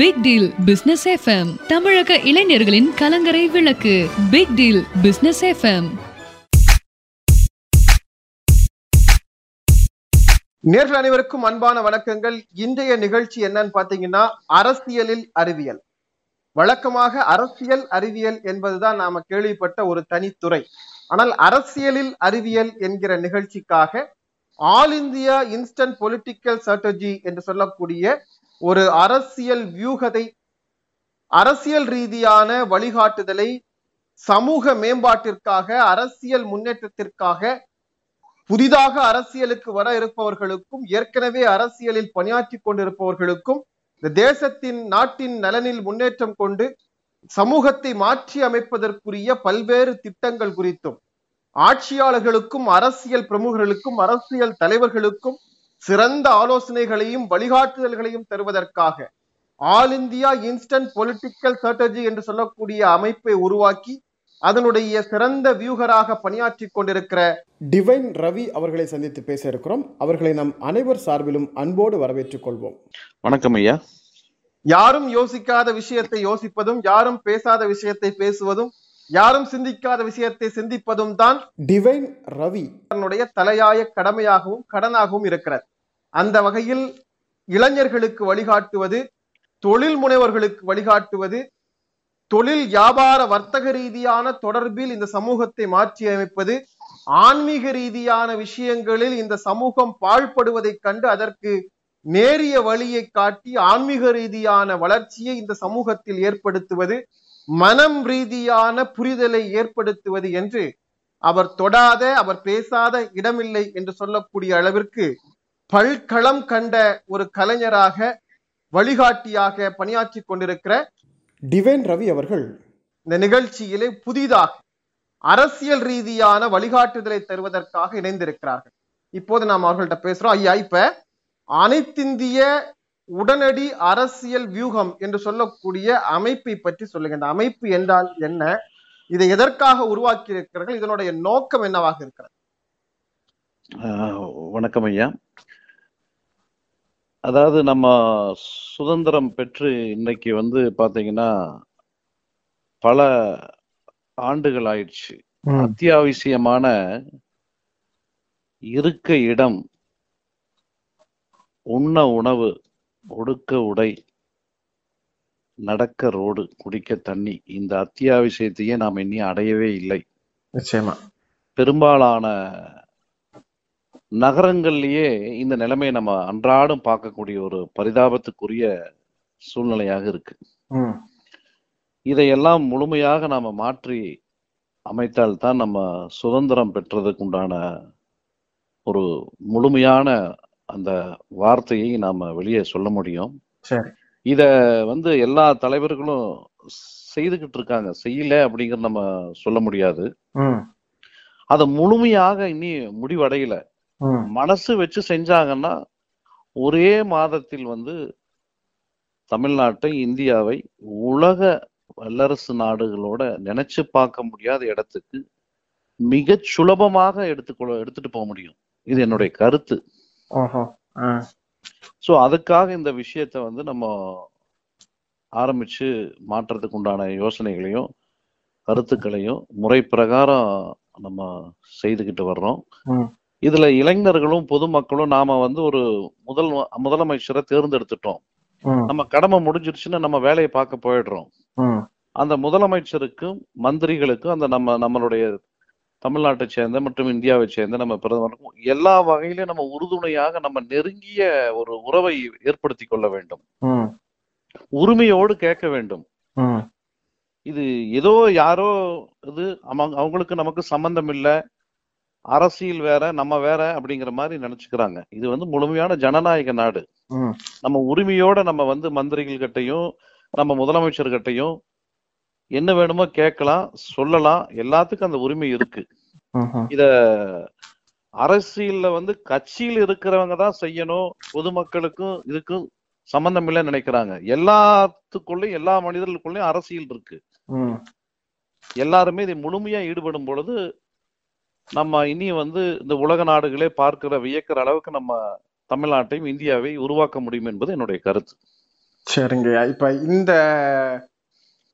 Big deal business FM தமிழக இளைஞர்களின் கலங்கரை விளக்கு. பிக் டீல் பிசினஸ் எஃப்எம் நேர்கள் அனைவருக்கும் அன்பான வணக்கங்கள். இன்றைய நிகழ்ச்சி என்னன்னு பாத்தீங்கன்னா அரசியலில் அறிவியல். வழக்கமாக அரசியல் அறிவியல் என்பதுதான் நாம கேள்விப்பட்ட ஒரு தனித்துறை. ஆனால் அரசியலில் அறிவியல் என்கிற நிகழ்ச்சிக்காக all India instant political strategy என்று சொல்லக்கூடிய ஒரு அரசியல் வியூகத்தை அரசியல் ரீதியான வழிகாட்டுதலை சமூக மேம்பாட்டிற்காக அரசியல் முன்னேற்றத்திற்காக புதிதாக அரசியலுக்கு வர இருப்பவர்களுக்கும் ஏற்கனவே அரசியலில் பணியாற்றி கொண்டிருப்பவர்களுக்கும் இந்த தேசத்தின் நாட்டின் நலனில் முன்னேற்றம் கொண்டு சமூகத்தை மாற்றி அமைப்பதற்குரிய பல்வேறு திட்டங்கள் குறித்தும் ஆட்சியாளர்களுக்கும் அரசியல் பிரமுகர்களுக்கும் அரசியல் தலைவர்களுக்கும் சிறந்த ஆலோசனைகளையும் வழிகாட்டுதல்களையும் தருவதற்காக all India instant political strategy என்று சொல்லக்கூடிய அமைப்பை உருவாக்கி அதனுடைய சிறந்த வியூகராக பணியாற்றி கொண்டிருக்கிற டிவைன் ரவி அவர்களை சந்தித்து பேச இருக்கிறோம். அவர்களை நம் அனைவர் சார்பிலும் அன்போடு வரவேற்றுக் கொள்வோம். வணக்கம் ஐயா. யாரும் யோசிக்காத விஷயத்தை யோசிப்பதும் யாரும் பேசாத விஷயத்தை பேசுவதும் யாரும் சிந்திக்காத விஷயத்தை சிந்திப்பதும் தான் டிவைன் ரவி தன்னுடைய தலையாய கடமையாகவும் கடனாகவும் இருக்கிறது அந்த வகையில் இளைஞர்களுக்கு வழிகாட்டுவது தொழில் முனைவர்களுக்கு வழிகாட்டுவது தொழில் வியாபார வர்த்தக ரீதியான தொடர்பில் இந்த சமூகத்தை மாற்றி அமைப்பது ஆன்மீக ரீதியான விஷயங்களில் இந்த சமூகம் பாழ்படுவதைக் கண்டு அதற்கு நேரிய வழியை காட்டி ஆன்மீக ரீதியான வளர்ச்சியை இந்த சமூகத்தில் ஏற்படுத்துவது மனம் ரீதியான புரிதலை ஏற்படுத்துவது என்று அவர் தொடாத அவர் பேசாத இடமில்லை என்று சொல்லக்கூடிய அளவிற்கு பல்களம் கண்ட ஒரு கலைஞராக வழிகாட்டியாக பணியாற்றி கொண்டிருக்கிற டிவைன் ரவி அவர்கள். இந்த நிகழ்ச்சியிலே புதிதாக அரசியல் ரீதியான வழிகாட்டுதலை தருவதற்காக இணைந்திருக்கிறார்கள். இப்போது நாம் அவர்கள்ட்ட பேசுறோம். ஐயா இப்ப அனைத்திந்திய உடனடி அரசியல் வியூகம் என்று சொல்லக்கூடிய அமைப்பை பற்றி சொல்லுங்க. இந்த அமைப்பு என்றால் என்ன? இதை எதற்காக உருவாக்கி இருக்கிறார்கள் இதனுடைய நோக்கம் என்னவாக இருக்கிறது? ஆஹ் வணக்கம் ஐயா. அதாவது நம்ம சுதந்திரம் பெற்று இன்னைக்கு வந்து பாத்தீங்கன்னா பல ஆண்டுகள் ஆயிடுச்சு. அத்தியாவசியமான இருக்க இடம் உண்ண உணவு ஒடுக்க உடை நடக்க ரோடு குடிக்க தண்ணி இந்த அத்தியாவசியத்தையே நாம் இனி அடையவே இல்லை. நிச்சயமா. பெரும்பாலான நகரங்கள்லயே இந்த நிலைமையை நம்ம அன்றாடம் பார்க்கக்கூடிய ஒரு பரிதாபத்துக்குரிய சூழ்நிலையாக இருக்கு. இதையெல்லாம் முழுமையாக நாம மாற்றி அமைத்தால்தான் நம்ம சுதந்திரம் பெற்றதுக்கு உண்டான ஒரு முழுமையான அந்த வார்த்தையை நாம வெளியே சொல்ல முடியும். இத வந்து எல்லா தலைவர்களும் செய்துகிட்டு இருக்காங்க. செய்யல அப்படிங்கிற நம்ம சொல்ல முடியாது. அத முழுமையாக இனி முடிவடையல. மனசு வச்சு செஞ்சாங்கன்னா ஒரே மாதத்தில் வந்து தமிழ்நாட்டை இந்தியாவை உலக வல்லரசு நாடுகளோட நினைச்சு பார்க்க முடியாத இடத்துக்கு மிக சுலபமாக எடுத்துக்கொள்ள எடுத்துட்டு போக முடியும். இது என்னுடைய கருத்து. சோ அதுக்காக இந்த விஷயத்த வந்து நம்ம ஆரம்பிச்சு மாற்றத்துக்கு உண்டான யோசனைகளையும் கருத்துக்களையும் முறை பிரகாரம் நம்ம செய்துகிட்டு வர்றோம். இதுல இளைஞர்களும் பொதுமக்களும் நாம வந்து ஒரு முதல் முதலமைச்சரை தேர்ந்தெடுத்துட்டோம். நம்ம கடமை முடிஞ்சிருச்சுன்னு நம்ம வேலையை பார்க்க போயிடுறோம். அந்த முதலமைச்சருக்கும் மந்திரிகளுக்கும் அந்த நம்ம நம்மளுடைய தமிழ்நாட்டை சேர்ந்த மற்றும் இந்தியாவை சேர்ந்த நம்ம பிரதமருக்கும் எல்லா வகையிலும் நம்ம உறுதுணையாக நம்ம நெருங்கிய ஒரு உறவை ஏற்படுத்தி கொள்ள வேண்டும். உரிமையோடு கேட்க வேண்டும். இது ஏதோ யாரோ இது அவங்க அவங்களுக்கு நமக்கு சம்பந்தம் இல்லை. அரசியல் வேற நம்ம வேற அப்படிங்கிற மாதிரி நினைச்சுக்கிறாங்க. இது வந்து முழுமையான ஜனநாயக நாடு. நம்ம உரிமையோட நம்ம வந்து மந்திரிகள் கிட்டையும் நம்ம முதலமைச்சர் கிட்டையும் என்ன வேணுமோ கேட்கலாம் சொல்லலாம். எல்லாத்துக்கும் அந்த உரிமை இருக்கு. இத அரசியல்ல வந்து கட்சியில் இருக்கிறவங்க தான் செய்யணும். பொதுமக்களுக்கும் இதுக்கும் சம்பந்தம் இல்லைன்னு நினைக்கிறாங்க. எல்லாத்துக்குள்ளயும் எல்லா மனிதர்களுக்குள்ளயும் அரசியல் இருக்கு. எல்லாருமே இதை முழுமையா ஈடுபடும் பொழுது நம்ம இனி வந்து இந்த உலக நாடுகளே பார்க்கிற வியக்கிற அளவுக்கு நம்ம தமிழ்நாட்டையும் இந்தியாவை உருவாக்க முடியும் என்பது என்னுடைய கருத்து. சரிங்க. இப்ப இந்த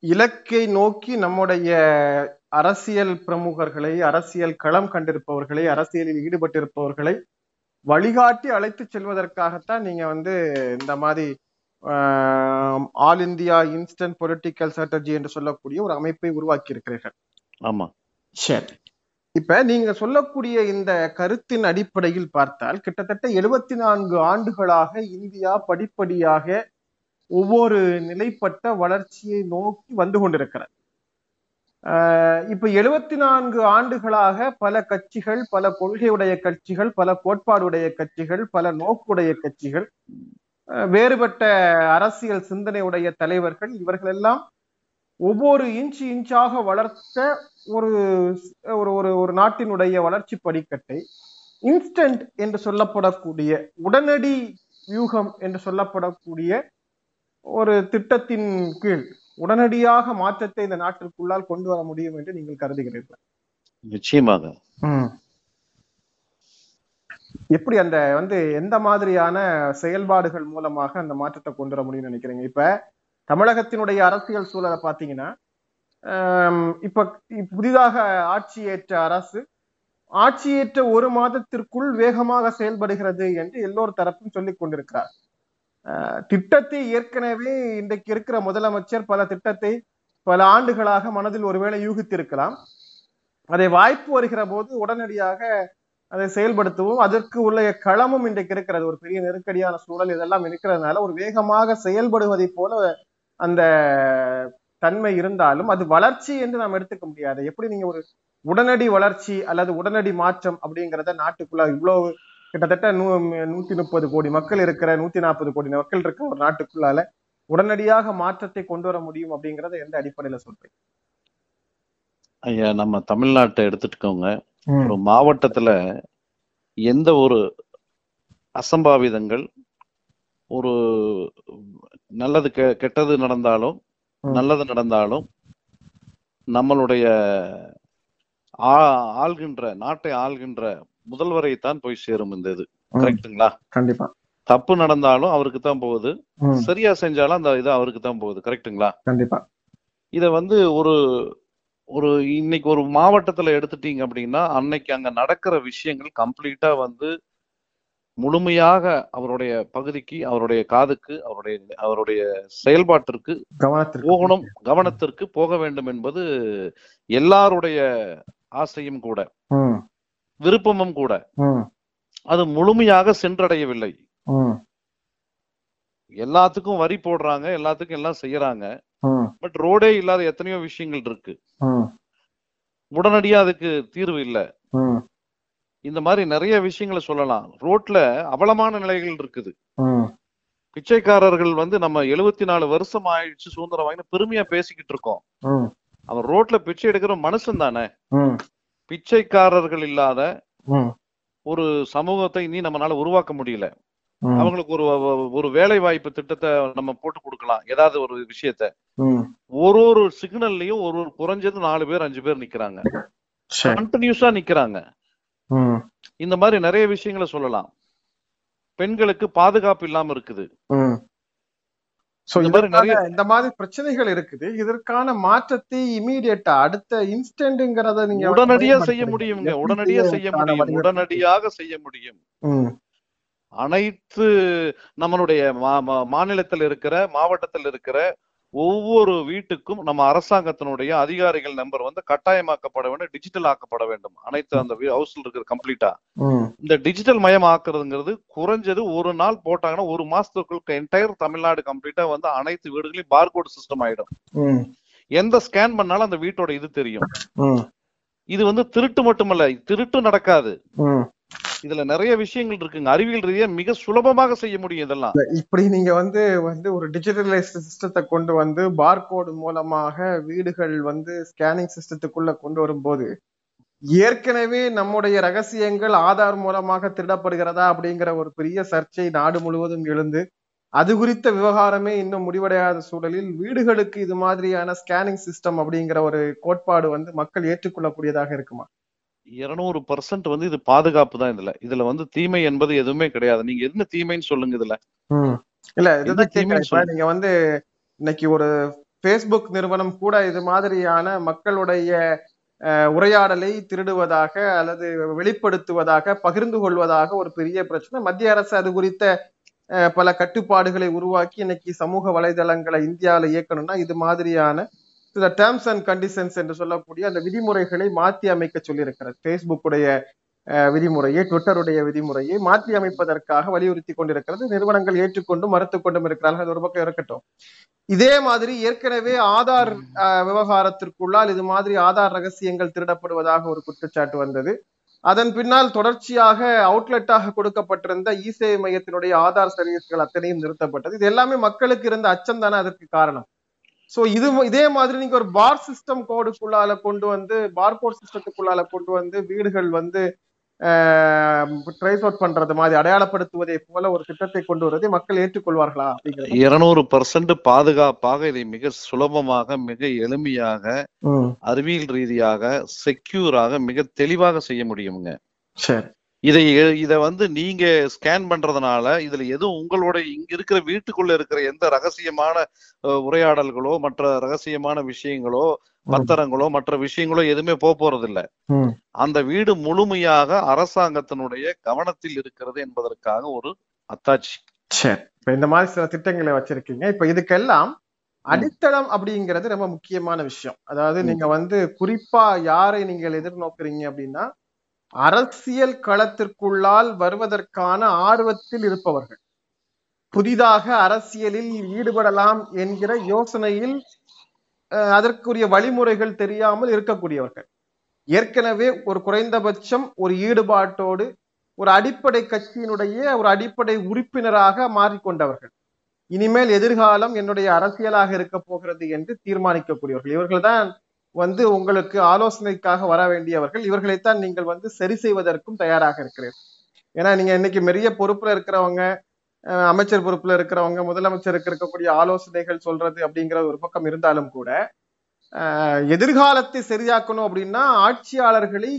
இலக்கை நோக்கி நம்முடைய அரசியல் பிரமுகர்களை அரசியல் களம் கண்டிருப்பவர்களை அரசியலில் ஈடுபட்டிருப்பவர்களை வழிகாட்டி அழைத்து செல்வதற்காகத்தான் நீங்க வந்து இந்த மாதிரி all India instant political strategy என்று சொல்லக்கூடிய ஒரு அமைப்பை உருவாக்கி இருக்கிறீர்கள் ஆமா. சரி. இப்ப நீங்க சொல்லக்கூடிய இந்த கருத்தின் அடிப்படையில் பார்த்தால் கிட்டத்தட்ட எழுபத்தி நான்கு ஆண்டுகளாக இந்தியா படிப்படியாக ஒவ்வொரு நிலைப்பட்ட வளர்ச்சியை நோக்கி வந்து கொண்டிருக்கிறது. இப்ப எழுபத்தி நான்கு ஆண்டுகளாக பல கட்சிகள் பல கொள்கையுடைய கட்சிகள் பல கோட்பாடுடைய கட்சிகள் பல நோக்குடைய கட்சிகள் வேறுபட்ட அரசியல் சிந்தனையுடைய தலைவர்கள் இவர்கள் எல்லாம் ஒவ்வொரு இன்ச்சு இன்ச்சாக வளர்த்த ஒரு ஒரு ஒரு நாட்டினுடைய வளர்ச்சி படிக்கட்டை இன்ஸ்டன்ட் என்று சொல்லப்படக்கூடிய உடனடி வியூகம் என்று சொல்லப்படக்கூடிய ஒரு திட்டத்தின் கீழ் உடனடியாக மாற்றத்தை இந்த நாட்டிற்குள்ளால் கொண்டு வர முடியும் என்று நீங்கள் கருதுகிறீர்கள். நிச்சயமாக. எப்படி அந்த வந்து எந்த மாதிரியான செயல்பாடுகள் மூலமாக அந்த மாற்றத்தை கொண்டு வர முடியும்னு நினைக்கிறீங்க? இப்ப தமிழகத்தினுடைய அரசியல் சூழலை பாத்தீங்கன்னா ஆம், இப்ப புதிதாக ஆட்சியேற்ற அரசு ஆட்சியேற்ற ஒரு மாதத்திற்குள் வேகமாக செயல்படுகிறது என்று எல்லோர் தரப்பும் சொல்லிக் கொண்டிருக்கிறார் திட்டத்தை ஏற்கனவே இன்றைக்கு இருக்கிற முதலமைச்சர் பல திட்டத்தை பல ஆண்டுகளாக மனதில் ஒருவேளை யூகித்திருக்கலாம். அதை வாய்ப்பு வருகிற போது உடனடியாக அதை செயல்படுத்தவும். அதற்கு உள்ள களமும் இன்றைக்கு இருக்கிறது. ஒரு பெரிய நெருக்கடியான சூழல் இதெல்லாம் இருக்கிறதுனால ஒரு வேகமாக செயல்படுவதை போல அந்த தன்மை இருந்தாலும் அது வளர்ச்சி என்று நாம் எடுத்துக்க முடியாது. எப்படி நீங்க ஒரு உடனடி வளர்ச்சி அல்லது உடனடி மாற்றம் அப்படிங்கிறத நாட்டுக்குள்ள இவ்வளவு கிட்டத்தட்ட நூ நூத்தி முப்பது கோடி மக்கள் இருக்கிற நூத்தி நாற்பது கோடி மக்கள் இருக்கிற ஒரு நாட்டுக்குள்ளால உடனடியாக மாற்றத்தை கொண்டு வர முடியும் அப்படிங்கறத எந்த அடிப்படையில சொல்றீங்க? ஐயா நம்ம தமிழ்நாட்டை எடுத்துட்டுக்கோங்க. ஒரு மாவட்டத்துல எந்த ஒரு அசம்பாவிதங்கள் ஒரு நல்லது கெ- கெட்டது நடந்தாலும். நல்லது நடந்தாலும் நம்மளுடைய ஆ- ஆள்கின்ற நாட்டை ஆள்கின்ற முதல்வரை தான் போய் சேரும் இந்த இது. ம். கரெக்ட்டுங்களா? கண்டிப்பா. தப்பு நடந்தாலும் அவருக்கு தான் போகுது சரியா செஞ்சாலும் அந்த இது அவருக்கு தான் போகுது. கரெக்ட்டுங்களா? கண்டிப்பா. இத வந்து ஒரு ஒரு இன்னைக்கு ஒரு மாவட்டத்துல எடுத்துட்டீங்க அப்படின்னா அன்னைக்கு அங்க நடக்கிற விஷயங்கள் கம்ப்ளீட்டா வந்து முழுமையாக அவருடைய பகுதிக்கு அவருடைய காதுக்கு அவருடைய அவருடைய செயல்பாட்டிற்கு கவனத்திற்கு. போகணும் கவனத்திற்கு போக வேண்டும் என்பது எல்லாருடைய ஆசையும் கூட. விருப்பமும் கூட அது முழுமையாக சென்றடையவில்லை. எல்லாத்துக்கும் வரி போடுறாங்க எல்லாத்துக்கும் எல்லாம் செய்யறாங்க. பட் ரோடே இல்லாத எத்தனையோ விஷயங்கள் இருக்கு. உடனடியா அதுக்கு தீர்வு இல்ல. இந்த மாதிரி நிறைய விஷயங்களை சொல்லலாம். ரோட்ல அவலமான நிலைகள் இருக்குது. பிச்சைக்காரர்கள் வந்து நம்ம எழுபத்தி நாலு வருஷம் ஆயிடுச்சு சுதந்திரம் வாங்கி பெருமையா பேசிக்கிட்டு இருக்கோம். அவன் ரோட்ல பிச்சை எடுக்கிற மனுஷன் தானே பிச்சைக்காரர்கள் இல்லாத ஒரு சமூகத்தை இனி நம்மளால உருவாக்க முடியல. அவங்களுக்கு ஒரு ஒரு வேலை வாய்ப்பு திட்டத்தை நம்ம போட்டு கொடுக்கலாம். ஏதாவது ஒரு விஷயத்த. ஒரு ஒரு சிக்னல்லையும் ஒரு ஒரு குறைஞ்சது நாலு பேர் அஞ்சு பேர் நிக்கிறாங்க. கண்டினியூஸா நிக்கிறாங்க. இந்த மாதிரி நிறைய விஷயங்களை சொல்லலாம். பெண்களுக்கு பாதுகாப்பு இல்லாம இருக்குது. சோ இந்த மாதிரி பிரச்சனைகள் இருக்குது. இதற்கான மாற்றத்தை இமீடியட்டா அடுத்த இன்ஸ்டன்ட்ங்கிறத நீங்க உடனடியா செய்ய. முடியுங்க. உடனடியா செய்ய முடியும். உடனடியாக செய்ய முடியும். அனைத்து நம்மளுடைய மாநிலத்தில் இருக்கிற மாவட்டத்தில் இருக்கிற ஒவ்வொரு வீட்டுக்கும் நம்ம அரசாங்கத்தினுடைய அதிகாரிகள் நம்பர் வந்து கட்டாயமாக்கப்பட வேண்டும் டிஜிட்டல் ஆக்கப்பட வேண்டும். அனைத்து அந்த ஹவுஸ்ல இருக்கிற கம்ப்ளீட்டா இந்த டிஜிட்டல் மயம் ஆக்குறதுங்கிறது குறைஞ்சது ஒரு நாள் போட்டாங்கன்னா ஒரு மாசத்துக்குள் என்டையர் தமிழ்நாடு கம்ப்ளீட்டா வந்து அனைத்து வீடுகளையும் பார்கோட் சிஸ்டம் ஆயிடும். எந்த ஸ்கேன் பண்ணாலும் அந்த வீட்டோட இது தெரியும். இது வந்து திருட்டு மட்டுமல்ல திருட்டு நடக்காது. இதுல நிறைய விஷயங்கள் இருக்குங்க. அறிவியல் ரீதியா மிக சுலபமாக செய்ய முடியும் இதெல்லாம். இப்படி நீங்க வந்து வந்து ஒரு டிஜிட்டலைஸ்ட் சிஸ்டத்தை கொண்டு வந்து பார்கோடு மூலமாக வீடுகள் வந்து ஸ்கேனிங் சிஸ்டத்துக்குள்ள கொண்டு வரும்போது ஏற்கனவே நம்முடைய ரகசியங்கள் ஆதார் மூலமாக திருடப்படுகிறதா அப்படிங்கிற ஒரு பெரிய சர்ச்சை நாடு முழுவதும் எழுந்து அது குறித்த விவகாரமே இன்னும் முடிவடையாத சூழலில் வீடுகளுக்கு இது மாதிரியான ஸ்கேனிங் சிஸ்டம் அப்படிங்கிற ஒரு கோட்பாடு வந்து மக்கள் ஏற்றுக்கொள்ளக்கூடியதாக இருக்குமா? இருநூறு பர்சன்ட் வந்து இது பாதுகாப்பு தான் இதுல. இதுல வந்து தீமை என்பது எதுவுமே கிடையாது. நீங்க என்ன தீமைன்னு சொல்லுங்க இதுல. இல்ல இதுதான் சொல்ல நீங்க வந்து இன்னைக்கு ஒரு ஃபேஸ்புக் நிறுவனம் கூட இது மாதிரியான மக்களுடைய உரையாடலை திருடுவதாக அல்லது வெளிப்படுத்துவதாக பகிர்ந்து கொள்வதாக ஒரு பெரிய பிரச்சனை. மத்திய அரசு அது குறித்த பல கட்டுப்பாடுகளை உருவாக்கி இன்னைக்கு சமூக வலைதளங்களை இந்தியாவில் இயக்கணும்னா இது மாதிரியான சில டேர்ம்ஸ் அண்ட் கண்டிஷன்ஸ் என்று சொல்லக்கூடிய அந்த விதிமுறைகளை மாற்றி அமைக்க சொல்லியிருக்கிறது. ஃபேஸ்புக்குடைய விதிமுறையை ட்விட்டருடைய விதிமுறையை மாற்றி அமைப்பதற்காக வலியுறுத்தி கொண்டிருக்கிறது. நிறுவனங்கள் ஏற்றுக்கொண்டும் மறுத்து கொண்டும் இருக்கிறார்கள். அது ஒரு பக்கம் இருக்கட்டும். இதே மாதிரி ஏற்கனவே ஆதார் விவகாரத்திற்குள்ளால் இது மாதிரி ஆதார் ரகசியங்கள் திருடப்படுவதாக ஒரு குற்றச்சாட்டு வந்தது. அதன் பின்னால் தொடர்ச்சியாக அவுட்லெட்டாக கொடுக்கப்பட்டிருந்த இசேவை மையத்தினுடைய ஆதார் சர்வீஸ்கள் அத்தனையும் நிறுத்தப்பட்டது. இது எல்லாமே மக்களுக்கு இருந்த அச்சம் தானே அதற்கு காரணம். சோ இது இதே மாதிரி நீங்க ஒரு பார் சிஸ்டம் கோடுக்குள்ளால கொண்டு வந்து பார்கோட் சிஸ்டத்துக்குள்ளால கொண்டு வந்து வீடுகள் வந்து ட்ரேஸ் அவுட் பண்றது மாதிரி அடையாளப்படுத்துவதை போல ஒரு திட்டத்தை கொண்டு வருவதை மக்கள் ஏற்றுக்கொள்வார்களா அப்படிங்கிறது இருநூறு பர்சன்ட் பாதுகாப்பாக இதை மிக சுலபமாக மிக எளிமையாக அறிவியல் ரீதியாக செக்யூராக மிக தெளிவாக செய்ய முடியுங்க. சரி. இதை இதை வந்து நீங்க ஸ்கேன் பண்றதுனால இதுல எதுவும் உங்களோட இங்க இருக்கிற வீட்டுக்குள்ள இருக்கிற எந்த ரகசியமான உரையாடல்களோ மற்ற ரகசியமான விஷயங்களோ பத்திரங்களோ மற்ற விஷயங்களோ எதுவுமே போக போறது இல்ல அந்த வீடு முழுமையாக அரசாங்கத்தினுடைய கவனத்தில் இருக்கிறது என்பதற்காக ஒரு அத்தாட்சி. சரி. இப்ப இந்த மாதிரி சில திட்டங்களை வச்சிருக்கீங்க. இப்ப இதுக்கெல்லாம் அடித்தளம் அப்படிங்கிறது ரொம்ப முக்கியமான விஷயம். அதாவது. நீங்க வந்து குறிப்பா யாரை நீங்கள் எதிர்நோக்குறீங்க அப்படின்னா அரசியல் களத்திற்குள்ளால் வருவதற்கான ஆர்வத்தில் இருப்பவர்கள். புதிதாக அரசியலில் ஈடுபடலாம் என்கிற யோசனையில் அஹ், அதற்குரிய வழிமுறைகள் தெரியாமல் இருக்கக்கூடியவர்கள். ஏற்கனவே ஒரு குறைந்தபட்சம் ஒரு ஈடுபாட்டோடு ஒரு அடிப்படை கட்சியினுடைய ஒரு அடிப்படை உறுப்பினராக மாறிக்கொண்டவர்கள். இனிமேல் எதிர்காலம் என்னுடைய அரசியலாக இருக்க போகிறது என்று தீர்மானிக்கக்கூடியவர்கள். இவர்கள்தான் வந்து உங்களுக்கு ஆலோசனைக்காக வர வேண்டியவர்கள் இவர்களைத்தான் நீங்கள் வந்து சரி செய்வதற்கும் தயாராக இருக்கிறீர்கள் ஏன்னா நீங்க இன்னைக்கு பெரிய பொறுப்புல இருக்கிறவங்க அமைச்சர் பொறுப்புல இருக்கிறவங்க முதலமைச்சருக்கு இருக்கக்கூடிய ஆலோசனைகள் சொல்றது அப்படிங்கிற ஒரு பக்கம் இருந்தாலும் கூட எதிர்காலத்தை சரியாக்கணும் அப்படின்னா ஆட்சியாளர்களை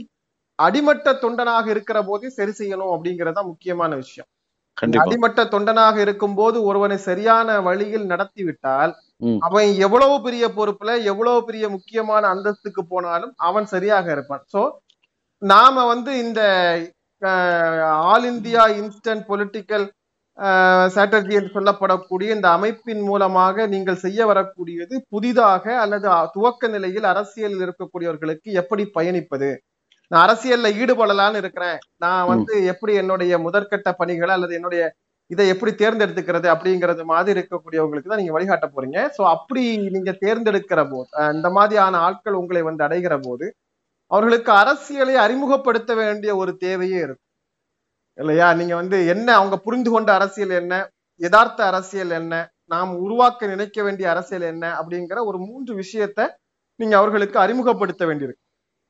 அடிமட்ட தொண்டனாக இருக்கிற போதே சரி செய்யணும் அப்படிங்கறது முக்கியமான விஷயம் அடிமட்ட தொண்டனாக இருக்கும்போது ஒருவனை சரியான வழியில் நடத்தி விட்டால் ம். அவன் எவ்வளவு பெரிய பொறுப்புல எவ்வளவு பெரிய முக்கியமான அந்தஸ்துக்கு போனாலும் அவன் சரியாக இருப்பான். சோ நாம வந்து இந்த all India instant political strategy என்று சொல்லப்படக்கூடிய இந்த அமைப்பின் மூலமாக நீங்கள் செய்ய வரக்கூடியது புதிதாக அல்லது துவக்க நிலையில் அரசியலில் இருக்கக்கூடியவர்களுக்கு எப்படி பயணிப்பது? நான் அரசியல்ல ஈடுபடலான்னு இருக்கிறேன். நான் வந்து எப்படி என்னுடைய முதற்கட்ட பணிகளை அல்லது என்னுடைய இதை எப்படி தேர்ந்தெடுத்துக்கிறது அப்படிங்கிறது மாதிரி இருக்கக்கூடியவங்களுக்கு தான் நீங்க வழிகாட்ட போறீங்க. சோ அப்படி நீங்க தேர்ந்தெடுக்கிற போது இந்த மாதிரியான ஆட்கள் உங்களை வந்து அடைகிற போது அவர்களுக்கு அரசியலை அறிமுகப்படுத்த வேண்டிய ஒரு தேவையே இருக்கும். இல்லையா? நீங்க வந்து என்ன அவங்க புரிந்து கொண்ட அரசியல் என்ன யதார்த்த அரசியல் என்ன நாம் உருவாக்க நினைக்க வேண்டிய அரசியல் என்ன அப்படிங்கிற ஒரு மூன்று விஷயத்த நீங்க அவர்களுக்கு அறிமுகப்படுத்த வேண்டியிருக்கு.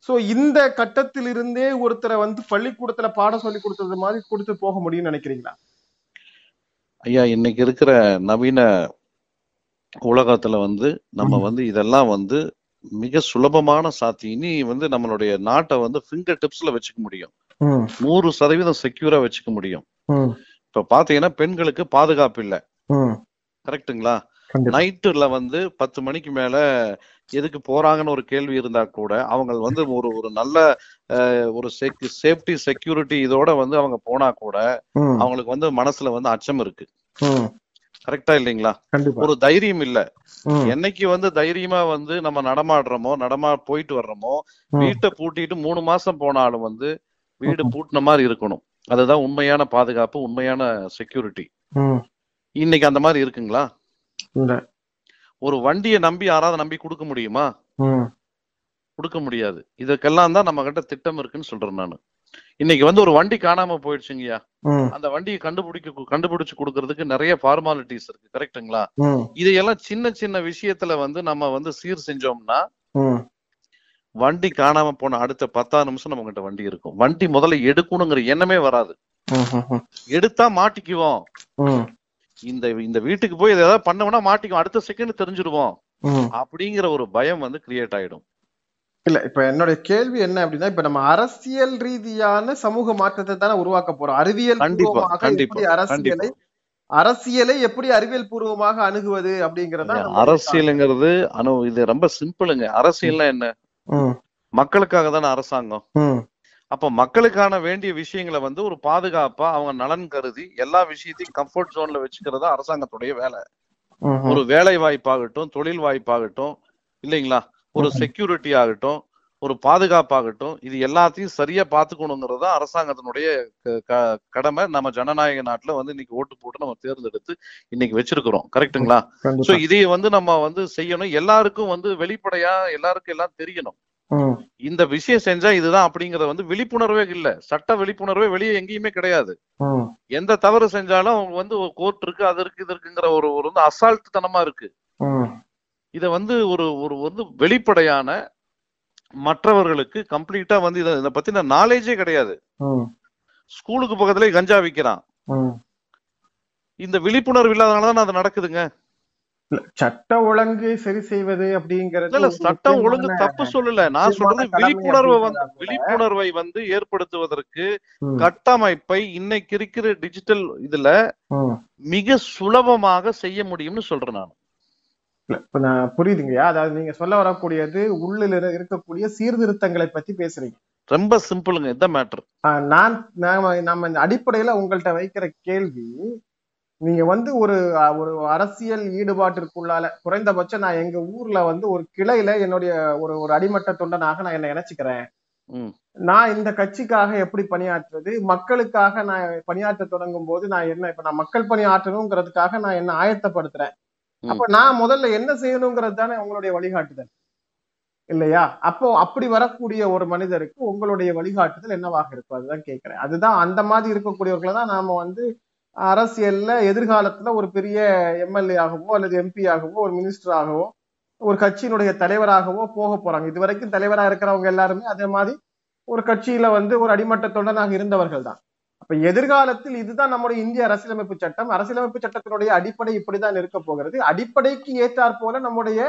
சோ இந்த கட்டத்திலிருந்தே ஒருத்தரை வந்து பள்ளிக்கூடத்துல பாடம் சொல்லி கொடுத்தது மாதிரி கொடுத்து போக முடியும்னு நினைக்கிறீங்களா? ஐயா இன்னைக்கு இருக்கிற நவீன உலகத்துல வந்து நம்ம. வந்து இதெல்லாம் வந்து மிக சுலபமான சாத்தி. இனி வந்து நம்மளுடைய நாட்டை வந்து ஃபிங்கர் டிப்ஸ்ல வச்சுக்க முடியும். நூறு சதவீதம் செக்யூரா வச்சுக்க முடியும். இப்ப பாத்தீங்கன்னா பெண்களுக்கு பாதுகாப்பு இல்ல. கண்டிப்பா. நைட்டுல வந்து பத்து மணிக்கு மேல எதுக்கு போறாங்கன்னு ஒரு கேள்வி இருந்தா கூட அவங்க வந்து ஒரு ஒரு நல்ல ஒரு சேஃப்டி செக்யூரிட்டி இதோட வந்து அவங்க போனா கூட அவங்களுக்கு வந்து மனசுல வந்து அச்சம் இருக்கு. கரெக்டா இல்லைங்களா? ஒரு தைரியம் இல்ல. என்னைக்கு வந்து தைரியமா வந்து நம்ம நடமாடுறோமோ நடமா போயிட்டு வர்றோமோ. வீட்டை பூட்டிட்டு மூணு மாசம் போனாலும் வந்து வீடு. பூட்டின மாதிரி இருக்கணும். அதுதான் உண்மையான பாதுகாப்பு உண்மையான செக்யூரிட்டி. இன்னைக்கு அந்த மாதிரி இருக்குங்களா? இல்ல. ஒரு வண்டியை நம்பி யாராவது நம்பி கொடுக்க முடியுமா? கொடுக்க முடியாது. இதுக்கெல்லாம் தான் நம்ம கிட்ட திட்டம் இருக்குன்னு சொல்றேன் நான். இன்னைக்கு வந்து ஒரு வண்டி காணாம போயிடுச்சுங்கய்யா. அந்த வண்டியை கண்டுபிடிக்க கண்டுபிடிச்சு கொடுக்கறதுக்கு நிறைய ஃபார்மாலிட்டிஸ் இருக்கு கரெக்ட்டுங்களா ம், இதையெல்லாம் சின்ன சின்ன விஷயத்துல வந்து நம்ம வந்து சீர் செஞ்சோம்னா. வண்டி காணாம போன அடுத்த பத்தாறு நிமிஷம் நம்ம கிட்ட வண்டி இருக்கும். வண்டி முதல்ல எடுக்கணுங்கிற எண்ணமே வராது. எடுத்தா மாட்டிக்குவோம். இந்த இந்த வீட்டுக்கு போய் ஏதாவது பண்ணோம்னா மாட்டிக்குவோம். அடுத்த செகண்ட் தெரிஞ்சிருவோம். அப்படிங்கிற ஒரு பயம் வந்து கிரியேட் ஆயிடும். இல்ல இப்ப என்னுடைய கேள்வி என்ன அப்படின்னா இப்ப நம்ம அரசியல் ரீதியான சமூக மாற்றத்தை தானே உருவாக்க போறோம். அறிவியல் கண்டிப்பா, அரசியலை அரசியலை எப்படி அறிவியல் பூர்வமாக அணுகுவது அப்படிங்கறத அரசியலுங்கிறது அனு இது ரொம்ப சிம்பிளுங்க அரசியல்னா என்ன? மக்களுக்காக தானே அரசாங்கம். அப்ப மக்களுக்கான வேண்டிய விஷயங்களை வந்து ஒரு பாதுகாப்பா அவங்க நலன் கருதி எல்லா விஷயத்தையும் கம்ஃபர்ட் ஜோன்ல வச்சுக்கிறதா அரசாங்கத்துடைய வேலை. ஒரு வேலை வாய்ப்பாகட்டும் தொழில் வாய்ப்பாகட்டும் இல்லைங்களா? ஒரு செக்யூரிட்டி ஆகட்டும் ஒரு பாதுகாப்பாகட்டும் இது எல்லாத்தையும் சரியா பாத்துக்கணுங்கிறது தான் அரசாங்கத்தினுடைய கடமை. நம்ம ஜனநாயக நாட்டுல வந்து இன்னைக்கு ஓட்டு போட்டு நம்ம தேர்ந்தெடுத்து இன்னைக்கு வச்சிருக்கிறோம். கரெக்ட்டுங்களா? சோ இதைய வந்து நம்ம வந்து செய்யணும். எல்லாருக்கும் வந்து வெளிப்படையா எல்லாருக்கும் எல்லாம் தெரியணும். இந்த விஷயம் செஞ்சா இதுதான் அப்படிங்கறது வந்து விழிப்புணர்வே இல்ல. சட்ட விழிப்புணர்வே வெளியே எங்கேயுமே கிடையாது. எந்த தவறு செஞ்சாலும் அவங்க வந்து கோர்ட் இருக்கு அது இருக்கு இது இருக்குங்கிற ஒரு ஒரு வந்து அசால்ட் தனமா இருக்கு. இத வந்து ஒரு ஒரு வந்து வெளிப்படையான மற்றவர்களுக்கு கம்ப்ளீட்டா வந்து இத பத்தின நாலேஜே கிடையாது. ஸ்கூலுக்கு பக்கத்துலயே கஞ்சா விக்கிறான். இந்த விழிப்புணர்வு இல்லாதனாலதான் அது நடக்குதுங்க. சட்ட ஒழுங்கு சரி செய்வது அப்படிங்கிறது இல்ல சட்டம் ஒழுங்கு தப்பு சொல்லல. நான் சொல்றது விழிப்புணர்வை வந்து விழிப்புணர்வை வந்து ஏற்படுத்துவதற்கு கட்டமைப்பை இன்னைக்கு இருக்கிற டிஜிட்டல் இதுல. மிக சுலபமாக செய்ய முடியும்னு சொல்றேன் நான். இப்ப நான் புரியுதுங்கய்யா அதாவது நீங்க சொல்ல வரக்கூடியது உள்ளில் இரு- இருக்கக்கூடிய சீர்திருத்தங்களை பத்தி பேசுறீங்க. ரொம்ப சிம்பிளுங்க இந்த மேட்டர் நான் நாம நம்ம அடிப்படையில உங்கள்ட்ட வைக்கிற கேள்வி நீங்க வந்து ஒரு ஒரு அரசியல் ஈடுபாட்டிற்குள்ளால குறைந்தபட்சம் நான் எங்க ஊர்ல வந்து ஒரு கிளையில என்னுடைய ஒரு ஒரு அடிமட்ட தொண்டனாக நான் என்ன நினைச்சுக்கிறேன். நான் இந்த கட்சிக்காக எப்படி பணியாற்றுறது மக்களுக்காக நான் பணியாற்ற தொடங்கும் போது நான் என்ன இப்ப நான் மக்கள் பணி ஆற்றணுங்கிறதுக்காக நான் என்ன ஆயத்தப்படுத்துறேன். அப்ப நான் முதல்ல என்ன செய்யணுங்கிறது தானே உங்களுடைய வழிகாட்டுதல். இல்லையா? அப்போ அப்படி வரக்கூடிய ஒரு மனிதருக்கு உங்களுடைய வழிகாட்டுதல் என்னவாக இருக்கும்? அதுதான் கேட்கிறேன் அதுதான் அந்த மாதிரி இருக்கக்கூடியவர்களை தான் நாம வந்து அரசியல்ல எதிர்காலத்துல ஒரு பெரிய எம்எல்ஏ ஆகவோ அல்லது எம்பி ஆகவோ ஒரு மினிஸ்டர் ஆகவோ ஒரு கட்சியினுடைய தலைவராகவோ போக போறாங்க. இது வரைக்கும் தலைவராக இருக்கிறவங்க எல்லாருமே அதே மாதிரி ஒரு கட்சியில வந்து ஒரு அடிமட்ட தொண்டனாக இருந்தவர்கள் தான். அப்ப எதிர்காலத்தில் இதுதான் நம்முடைய இந்திய அரசியலமைப்பு சட்டம். அரசியலமைப்பு சட்டத்தினுடைய அடிப்படை இப்படிதான் இருக்க போகிறது. அடிப்படைக்கு ஏற்றாற் போல நம்முடைய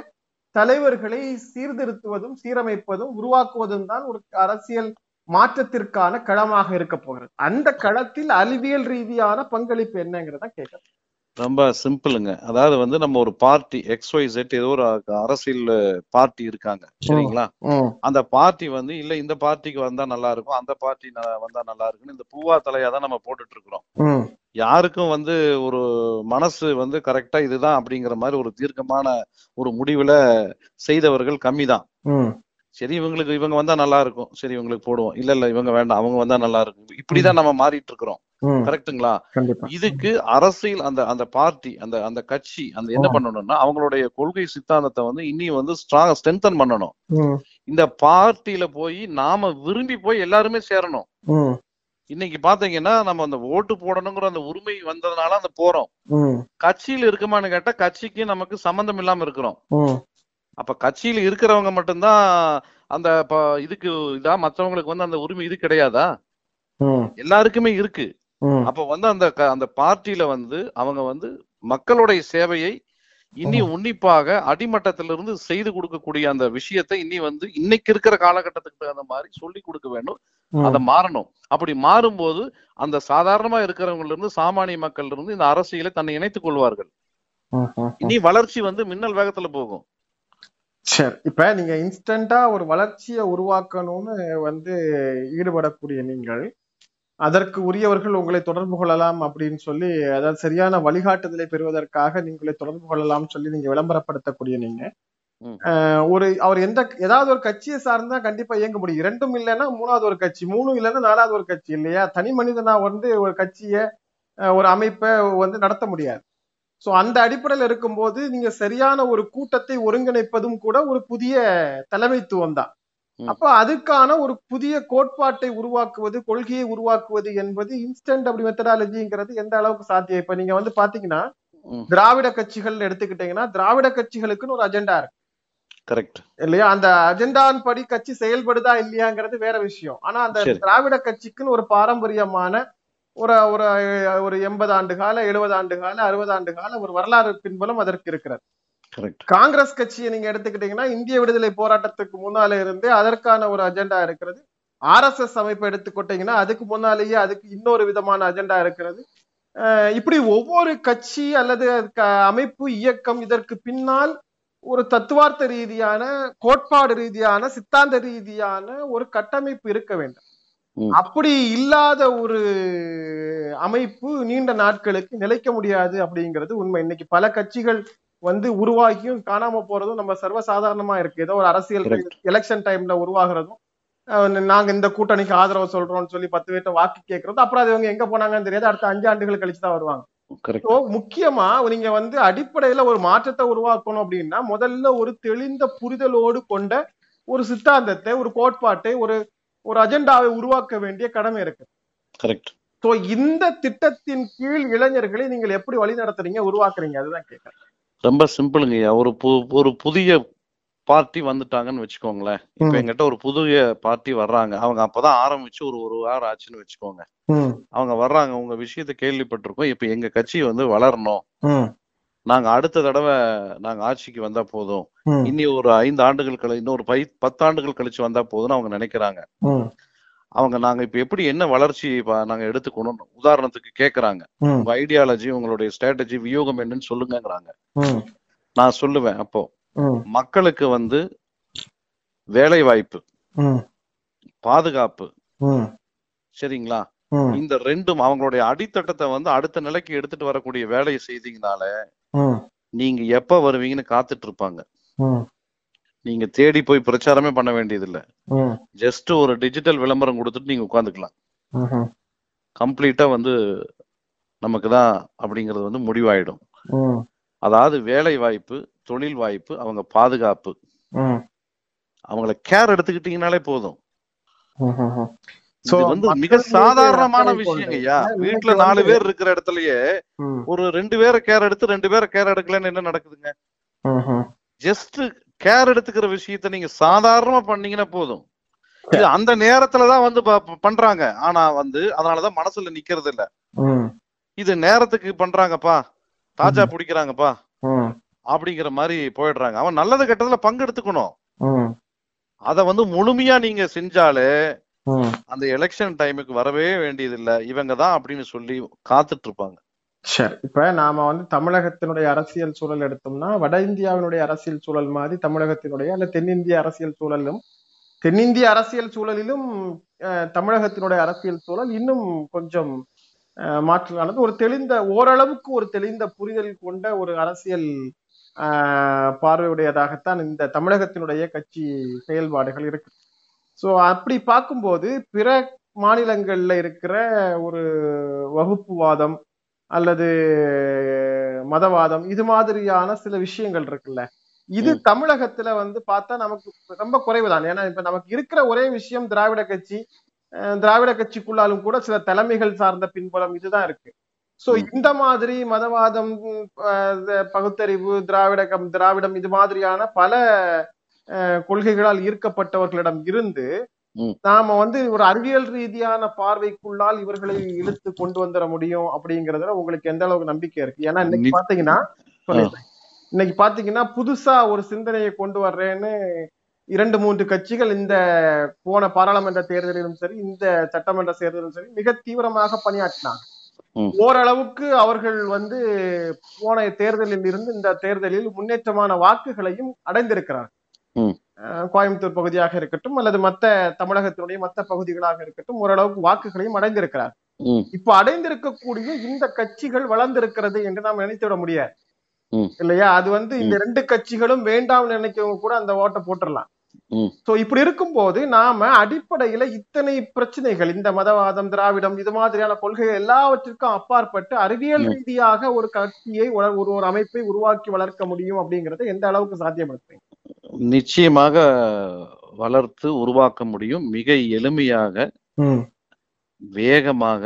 தலைவர்களை சீர்திருத்துவதும் சீரமைப்பதும் உருவாக்குவதும் தான் ஒரு அரசியல் மாற்றத்திற்கான களமாக இருக்க போகிறது. அந்த களத்தில் அறிவியல் ரீதியான பங்களிப்பு என்னங்கிறத கேட்கறேன். ரொம்ப சிம்பிளுங்க. அதாவது வந்து நம்ம ஒரு பார்ட்டி எக்ஸ் ஒய் செட் ஏதோ ஒரு அரசியல் பார்ட்டி இருக்காங்க. சரிங்களா? அந்த பார்ட்டி வந்து இல்ல இந்த பார்ட்டிக்கு வந்தா நல்லா இருக்கும். அந்த பார்ட்டி வந்தா நல்லா இருக்குன்னு இந்த பூவா தலையா தான் நம்ம போட்டுட்டு இருக்கிறோம். யாருக்கும் வந்து ஒரு மனசு வந்து கரெக்டா இதுதான் அப்படிங்கிற மாதிரி ஒரு தீர்க்கமான ஒரு முடிவுல செய்தவர்கள் கம்மி தான் சரி இவங்களுக்கு இவங்க வந்தா நல்லா இருக்கும். சரி இவங்களுக்கு போடுவோம். இல்ல இல்ல இவங்க வேண்டாம். அவங்க வந்தா நல்லா இருக்கும். இப்படிதான் நம்ம மாறிட்டு இருக்கிறோம். கரெக்ட்டுங்களா? கண்டிப்பா. இதுக்கு அரசியல் அந்த அந்த பார்ட்டி அந்த அந்த கட்சி அந்த என்ன பண்ணணும்னா அவங்களுடைய கொள்கை சித்தாந்தத்தை வந்து இனி வந்து ஸ்ட்ராங் ஸ்ட்ரென்தன் பண்ணணும். இந்த பார்ட்டியில போய் நாம விரும்பி போய் எல்லாருமே சேரணும். இன்னைக்கு பாத்தீங்கன்னா நம்ம அந்த ஓட்டு போடணுங்கிற அந்த உரிமை வந்ததுனால அந்த போறோம். கட்சியில இருக்குமான்னு கேட்டா கட்சிக்கு நமக்கு சம்பந்தம் இல்லாம இருக்கிறோம். அப்ப கட்சியில இருக்கிறவங்க மட்டும்தான் அந்த இதுக்கு இதா மத்தவங்களுக்கு வந்து அந்த உரிமை இது கிடையாதா? எல்லாருக்குமே இருக்கு. அப்ப வந்து அந்த அந்த பார்ட்டியில வந்து அவங்க வந்து மக்களுடைய சேவையை இனி உன்னிப்பாக அடிமட்டத்திலிருந்து செய்து கொடுக்கக்கூடிய அந்த விஷயத்தை இனி வந்து இன்னைக்கு இருக்கிற காலகட்டத்துக்கு தகுந்த மாதிரி சொல்லி கொடுக்க வேண்டும். அதை மாறணும். அப்படி மாறும்போது அந்த சாதாரணமா இருக்கிறவங்கல இருந்து சாமானிய மக்கள்ல இருந்து இந்த அரசியலை தன்னை இணைத்துக் கொள்வார்கள். இனி வளர்ச்சி வந்து மின்னல் வேகத்துல போகும். சரி இப்ப நீங்க இன்ஸ்டன்டா ஒரு வளர்ச்சியை உருவாக்கணும்னு வந்து ஈடுபடக்கூடிய நீங்கள் அதற்கு உரியவர்கள் உங்களை தொடர்பு கொள்ளலாம் அப்படின்னு சொல்லி அதாவது சரியான வழிகாட்டுதலை பெறுவதற்காக நீங்களை தொடர்பு கொள்ளலாம் சொல்லி நீங்க விளம்பரப்படுத்தக்கூடிய நீங்க. ஒரு அவர் எந்த ஏதாவது ஒரு கட்சியை சார்ந்தா கண்டிப்பா இயங்க முடியும். இரண்டும் இல்லைன்னா மூணாவது ஒரு கட்சி மூணும் இல்லைன்னா நாலாவது ஒரு கட்சி இல்லையா? தனி மனிதனா வந்து ஒரு கட்சியை ஒரு அமைப்பை வந்து நடத்த முடியாது. சோ அந்த அடிப்படையில் இருக்கும்போது நீங்க சரியான ஒரு கூட்டத்தை ஒருங்கிணைப்பதும் கூட ஒரு புதிய தலைமைத்துவம் தான். அப்ப அதுக்கான ஒரு புதிய கோட்பாட்டை உருவாக்குவது கொள்கையை உருவாக்குவது என்பது இன்ஸ்டன்ட் அப்படி மெத்தடாலஜிங்கிறது எந்த அளவுக்கு சாத்தியம் இப்ப நீங்க வந்து பாத்தீங்கன்னா. திராவிட கட்சிகள் எடுத்துக்கிட்டீங்கன்னா திராவிட கட்சிகளுக்குன்னு ஒரு அஜெண்டா இருக்கு கரெக்ட் இல்லையா அந்த அஜெண்டான் படி கட்சி செயல்படுதா இல்லையாங்கிறது வேற விஷயம் ஆனா அந்த. திராவிட கட்சிக்குன்னு ஒரு பாரம்பரியமான ஒரு ஒரு ஒரு எண்பது ஆண்டு கால எழுபது ஆண்டு கால அறுபது ஆண்டு கால ஒரு வரலாறு பின்புலம் அதற்கு இருக்கிறது. கரெக்ட் காங்கிரஸ் கட்சியை நீங்க எடுத்துக்கிட்டீங்கன்னா இந்திய விடுதலை போராட்டத்துக்கு முன்னால இருந்தே அதற்கான ஒரு அஜெண்டா இருக்கிறது. ஆர்எஸ்எஸ் அமைப்பை எடுத்துக்கிட்டீங்கன்னா அதுக்கு முன்னாலேயே அதுக்கு இன்னொரு விதமான அஜெண்டா இருக்கிறது. இப்படி ஒவ்வொரு கட்சி அல்லது அமைப்பு இயக்கம் இதற்கு பின்னால் ஒரு தத்துவார்த்த ரீதியான கோட்பாடு ரீதியான சித்தாந்த ரீதியான ஒரு கட்டமைப்பு இருக்க வேண்டும். அப்படி இல்லாத ஒரு அமைப்பு நீண்ட நாட்களுக்கு நிலைக்க முடியாது அப்படிங்கிறது உண்மை. இன்னைக்கு பல கட்சிகள் வந்து உருவாகியும் காணாம போறதும் நம்ம சர்வசாதாரணமா இருக்கு. ஏதோ ஒரு அரசியல். எலெக்ஷன் டைம்ல உருவாகிறதும் நாங்க இந்த கூட்டணிக்கு ஆதரவு சொல்றோம்னு சொல்லி பத்து பேர்ட்ட வாக்கு கேட்கறது அப்புறம் அது இவங்க எங்க போனாங்கன்னு தெரியாது. அடுத்த அஞ்சு ஆண்டுகள் கழிச்சு தான் வருவாங்க. முக்கியமா நீங்க வந்து அடிப்படையில ஒரு மாற்றத்தை உருவாக்கணும் அப்படின்னா முதல்ல ஒரு தெளிந்த புரிதலோடு கொண்ட ஒரு சித்தாந்தத்தை ஒரு கோட்பாட்டை ஒரு ஒரு அஜெண்டாவை உருவாக்க வேண்டிய கடமை இருக்கு. கரெக்ட் சோ இந்த திட்டத்தின் கீழ் இளைஞர்களை நீங்கள் எப்படி வழி நடத்துறீங்க உருவாக்குறீங்க? அதுதான் கேட்கறேன் ரொம்ப சிம்பிளுங்கய்யா ஒரு பு ஒரு புதிய பார்ட்டி வந்துட்டாங்கன்னு வச்சுக்கோங்களேன். இப்ப. எங்கிட்ட ஒரு புதிய பார்ட்டி வர்றாங்க. அவங்க அப்பதான் ஆரம்பிச்சு ஒரு ஒரு வாரம் ஆச்சுன்னு வச்சுக்கோங்க. அவங்க வர்றாங்க. உங்க விஷயத்த கேள்விப்பட்டிருக்கோம். இப்ப எங்க கட்சி வந்து வளரணும். நாங்க அடுத்த தடவை நாங்க ஆட்சிக்கு வந்தா போதும். இனி ஒரு ஐந்து ஆண்டுகள் கழி இன்னொரு பை பத்தாண்டுகள் கழிச்சு வந்தா போதும்னு அவங்க நினைக்கிறாங்க. அவங்க நாங்க இப்ப எப்படி என்ன வளர்ச்சி நாங்க எடுத்துக்கணும் உதாரணத்துக்கு கேக்குறாங்க. உங்க ஐடியாலஜி உங்களுடைய ஸ்ட்ராட்டஜி வியூகம் என்னன்னு சொல்லுங்கங்கிறாங்க. நான் சொல்லுவேன் அப்போ. மக்களுக்கு வந்து வேலை வாய்ப்பு பாதுகாப்பு. சரிங்களா? இந்த ரெண்டும் அவங்களுடைய அடித்தட்டத்தை வந்து அடுத்த நிலைக்கு எடுத்துட்டு வரக்கூடிய வேலையை செய்தீங்கனால நீங்க எப்ப வருவீங்கன்னு காத்துட்டு இருப்பாங்க நீங்க தேடி போய் பிரச்சாரமே பண்ண வேண்டியது இல்ல ஜஸ்ட் ஒரு டிஜிட்டல் விளம்பரம் கொடுத்துட்டு நீங்க உட்காந்துக்கலாம். கம்ப்ளீட்டா வந்து நமக்கு தான் அப்படிங்கிறது வந்து முடிவாயிடும். அதாவது வேலை வாய்ப்பு தொழில் வாய்ப்பு அவங்க பாதுகாப்பு. அவங்கள கேர் எடுத்துக்கிட்டீங்கனாலே போதும். வந்து மிக சாதாரணமான கொண்டு. ஐயா வீட்டுல நாலு பேர் இருக்கிற இடத்துலயே ஒரு ரெண்டு பேரை கேர் எடுத்து ரெண்டு பேரை கேர் எடுக்கலன்னு என்ன நடக்குதுங்க? ஜஸ்ட் கேர் எடுத்துக்கிற விஷயத்த நீங்க சாதாரணமா பண்ணீங்கன்னா போதும். இது அந்த நேரத்துலதான் வந்து பண்றாங்க. ஆனா வந்து அதனாலதான் மனசுல நிக்கிறது இல்ல. இது நேரத்துக்கு பண்றாங்கப்பா. தாஜா பிடிக்கிறாங்கப்பா. அப்படிங்கிற மாதிரி போயிடுறாங்க. அவன் நல்லது கெட்டதுல பங்கெடுத்துக்கணும். அத வந்து முழுமையா நீங்க செஞ்சாலே அந்த எலெக்ஷன் டைமுக்கு வரவே வேண்டியது இல்ல இவங்க தான் அப்படின்னு சொல்லி காத்துட்டு இருப்பாங்க சரி இப்ப நாம வந்து தமிழகத்தினுடைய அரசியல் சூழல் எடுத்தோம்னா வட இந்தியாவினுடைய அரசியல் சூழல் மாதிரி தமிழகத்தினுடைய அல்ல தென்னிந்திய அரசியல் சூழலும் தென்னிந்திய அரசியல் சூழலிலும் தமிழகத்தினுடைய அரசியல் சூழல் இன்னும் கொஞ்சம் அஹ், மாற்றலானது. ஒரு தெளிந்த ஓரளவுக்கு ஒரு தெளிந்த புரிதல் கொண்ட ஒரு அரசியல் பார்வையுடையதாகத்தான் இந்த தமிழகத்தினுடைய கட்சி செயல்பாடுகள் இருக்கு. சோ அப்படி பார்க்கும்போது பிற மாநிலங்கள்ல இருக்கிற ஒரு வகுப்புவாதம் அல்லது மதவாதம் இது மாதிரியான சில விஷயங்கள் இருக்குல்ல இது. தமிழகத்துல வந்து பார்த்தா நமக்கு ரொம்ப குறைவுதான் ஏன்னா இப்ப நமக்கு இருக்கிற ஒரே விஷயம் திராவிட கட்சி திராவிட கட்சிக்குள்ளாலும் கூட சில தலைமைகள் சார்ந்த பின்புலம் இதுதான் இருக்கு சோ ம். இந்த மாதிரி மதவாதம் பகுத்தறிவு திராவிட திராவிடம் இது மாதிரியான பல கொள்கைகளால் ஈர்க்கப்பட்டவர்களிடம் இருந்து. நாம வந்து ஒரு அறிவியல் ரீதியான பார்வைக்குள்ளால் இவர்களை இழுத்து கொண்டு வந்துட முடியும் அப்படிங்கறதுல உங்களுக்கு எந்த அளவுக்கு நம்பிக்கை இருக்கு ஏன்னா இன்னைக்கு பாத்தீங்கன்னா. இன்னைக்கு பாத்தீங்கன்னா புதுசா ஒரு சிந்தனையை கொண்டு வர்றேன்னு இரண்டு மூன்று கட்சிகள் இந்த போன பாராளுமன்ற தேர்தலிலும் சரி இந்த சட்டமன்ற தேர்தலிலும் சரி மிக தீவிரமாக பணியாற்றினாங்க. ஓரளவுக்கு அவர்கள் வந்து போன தேர்தலில் இருந்து இந்த தேர்தலில் முன்னேற்றமான வாக்குகளையும் அடைந்திருக்கிறார் ம். அஹ் கோயம்புத்தூர் பகுதியாக இருக்கட்டும் அல்லது மத்த தமிழகத்தினுடைய மத்த பகுதிகளாக இருக்கட்டும் ஓரளவுக்கு வாக்குகளையும் அடைந்திருக்கிறார். இப்ப அடைந்திருக்கக்கூடிய இந்த கட்சிகள் வளர்ந்திருக்கிறது என்று நாம் நினைத்துவிட முடியாது. இல்லையா? அது வந்து இந்த ரெண்டு கட்சிகளும் வேண்டாம் நினைக்கிறவங்க கூட அந்த ஓட்டை போட்டுடலாம். சோ இப்படி இருக்கும்போது நாம அடிப்படையில இத்தனை பிரச்சனைகள் இந்த மதவாதம் திராவிடம் இது மாதிரியான கொள்கைகள் எல்லாவற்றிற்கும் அப்பாற்பட்டு அறிவியல். ரீதியாக ஒரு கட்சியை ஒரு ஒரு ஒரு அமைப்பை உருவாக்கி வளர்க்க முடியும் அப்படிங்கறத எந்த அளவுக்கு சாத்தியப்படுத்துறீங்க? நிச்சயமாக வளர்த்து உருவாக்க முடியும். மிக எளிமையாக வேகமாக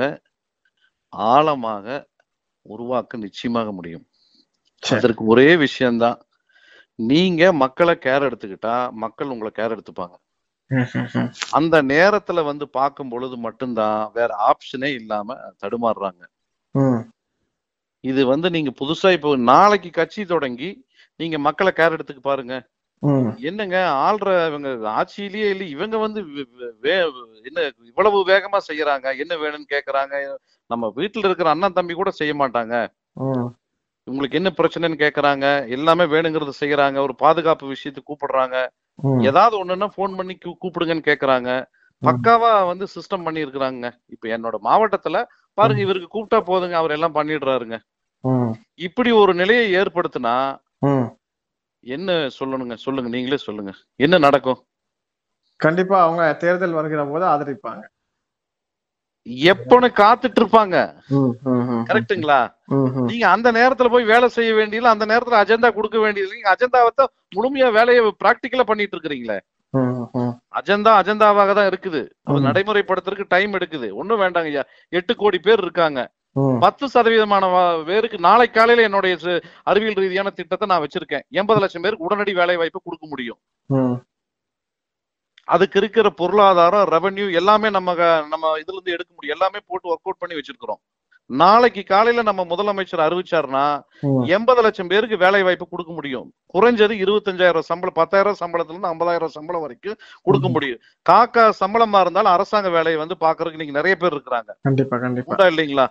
ஆழமாக உருவாக்க நிச்சயமாக முடியும். அதற்கு ஒரே விஷயம்தான். நீங்க மக்களை கேர் எடுத்துக்கிட்டா மக்கள் உங்களை கேர் எடுத்துப்பாங்க. அந்த நேரத்துல வந்து பார்க்கும் பொழுது மட்டும்தான் வேற ஆப்ஷனே இல்லாம தடுமாறுறாங்க. இது வந்து நீங்க புதுசா இப்போ நாளைக்கு கட்சி தொடங்கி நீங்க மக்களை கேர் எடுத்துக்க பாருங்க. என்னங்க ஆள்ற இவங்க ஆட்சியிலேயே இல்ல இவங்க வந்து என்ன இவ்வளவு வேகமா செய்யறாங்க என்ன வேணும்னு கேக்குறாங்க நம்ம வீட்டுல இருக்கிற அண்ணன் தம்பி கூட செய்ய மாட்டாங்க. உங்களுக்கு என்ன பிரச்சனைன்னு கேக்குறாங்க எல்லாமே வேணுங்கிறது செய்யறாங்க ஒரு பாதுகாப்பு விஷயத்துக்கு கூப்பிடுறாங்க. ஏதாவது ஒண்ணுன்னா ஃபோன் பண்ணி கூப்பிடுங்கன்னு கேக்குறாங்க. பக்காவா வந்து சிஸ்டம் பண்ணி இருக்கிறாங்க இப்ப என்னோட மாவட்டத்துல பாருங்க இவருக்கு கூப்பிட்டா போதுங்க அவர் எல்லாம் பண்ணிடுறாருங்க. இப்படி ஒரு நிலையை ஏற்படுத்தினா. என்ன சொல்லணுங்க? சொல்லுங்க நீங்களே சொல்லுங்க. என்ன நடக்கும்? கண்டிப்பா அவங்க தேர்தல் வருகிற போது ஆதரிப்பாங்க. எப்பன்னு காத்துட்டு இருப்பாங்க ம். நீங்க அந்த நேரத்துல போய் வேலை செய்ய வேண்டியது அந்த நேரத்துல அஜெண்டா கொடுக்க வேண்டியது நீங்க அஜெண்டாவை முழுமையா வேலையை பிராக்டிக்கலா பண்ணிட்டு இருக்கிறீங்களே. அஜெண்டா அஜெண்டாவாக தான் இருக்குது. அது. நடைமுறைப்படுத்துறதுக்கு டைம் எடுக்குது. ஒண்ணும் வேண்டாங்க ஐயா. எட்டு கோடி பேர் இருக்காங்க. பத்து சதவீதமான பேருக்கு நாளை காலையில என்னுடைய அறிவியல் ரீதியான திட்டத்தை நான் வச்சிருக்கேன். எண்பது லட்சம் பேருக்கு உடனடி வேலை வாய்ப்பு கொடுக்க முடியும். அதுக்கு இருக்கிற பொருளாதாரம் ரெவென்யூ எல்லாமே நம்ம நம்ம இதுல இருந்து எடுக்க முடியும். எல்லாமே போட்டு ஒர்க் அவுட் பண்ணி வச்சிருக்கிறோம். நாளைக்கு காலையில நம்ம முதலமைச்சர் அறிவிச்சாருன்னா ம். எண்பது லட்சம் பேருக்கு வேலை வாய்ப்பு கொடுக்க முடியும். குறைஞ்சது இருபத்தஞ்சாயிரம் சம்பளம் பத்தாயிரம் சம்பளத்துல இருந்து ஐம்பதாயிரம் சம்பளம் வரைக்கும் கொடுக்க. முடியும். காக்கா சம்பளமா இருந்தாலும் அரசாங்க வேலையை வந்து பாக்குறதுக்கு நீங்க நிறைய பேர் இருக்கிறாங்க. கண்டிப்பா கண்டிப்பா. இல்லைங்களா?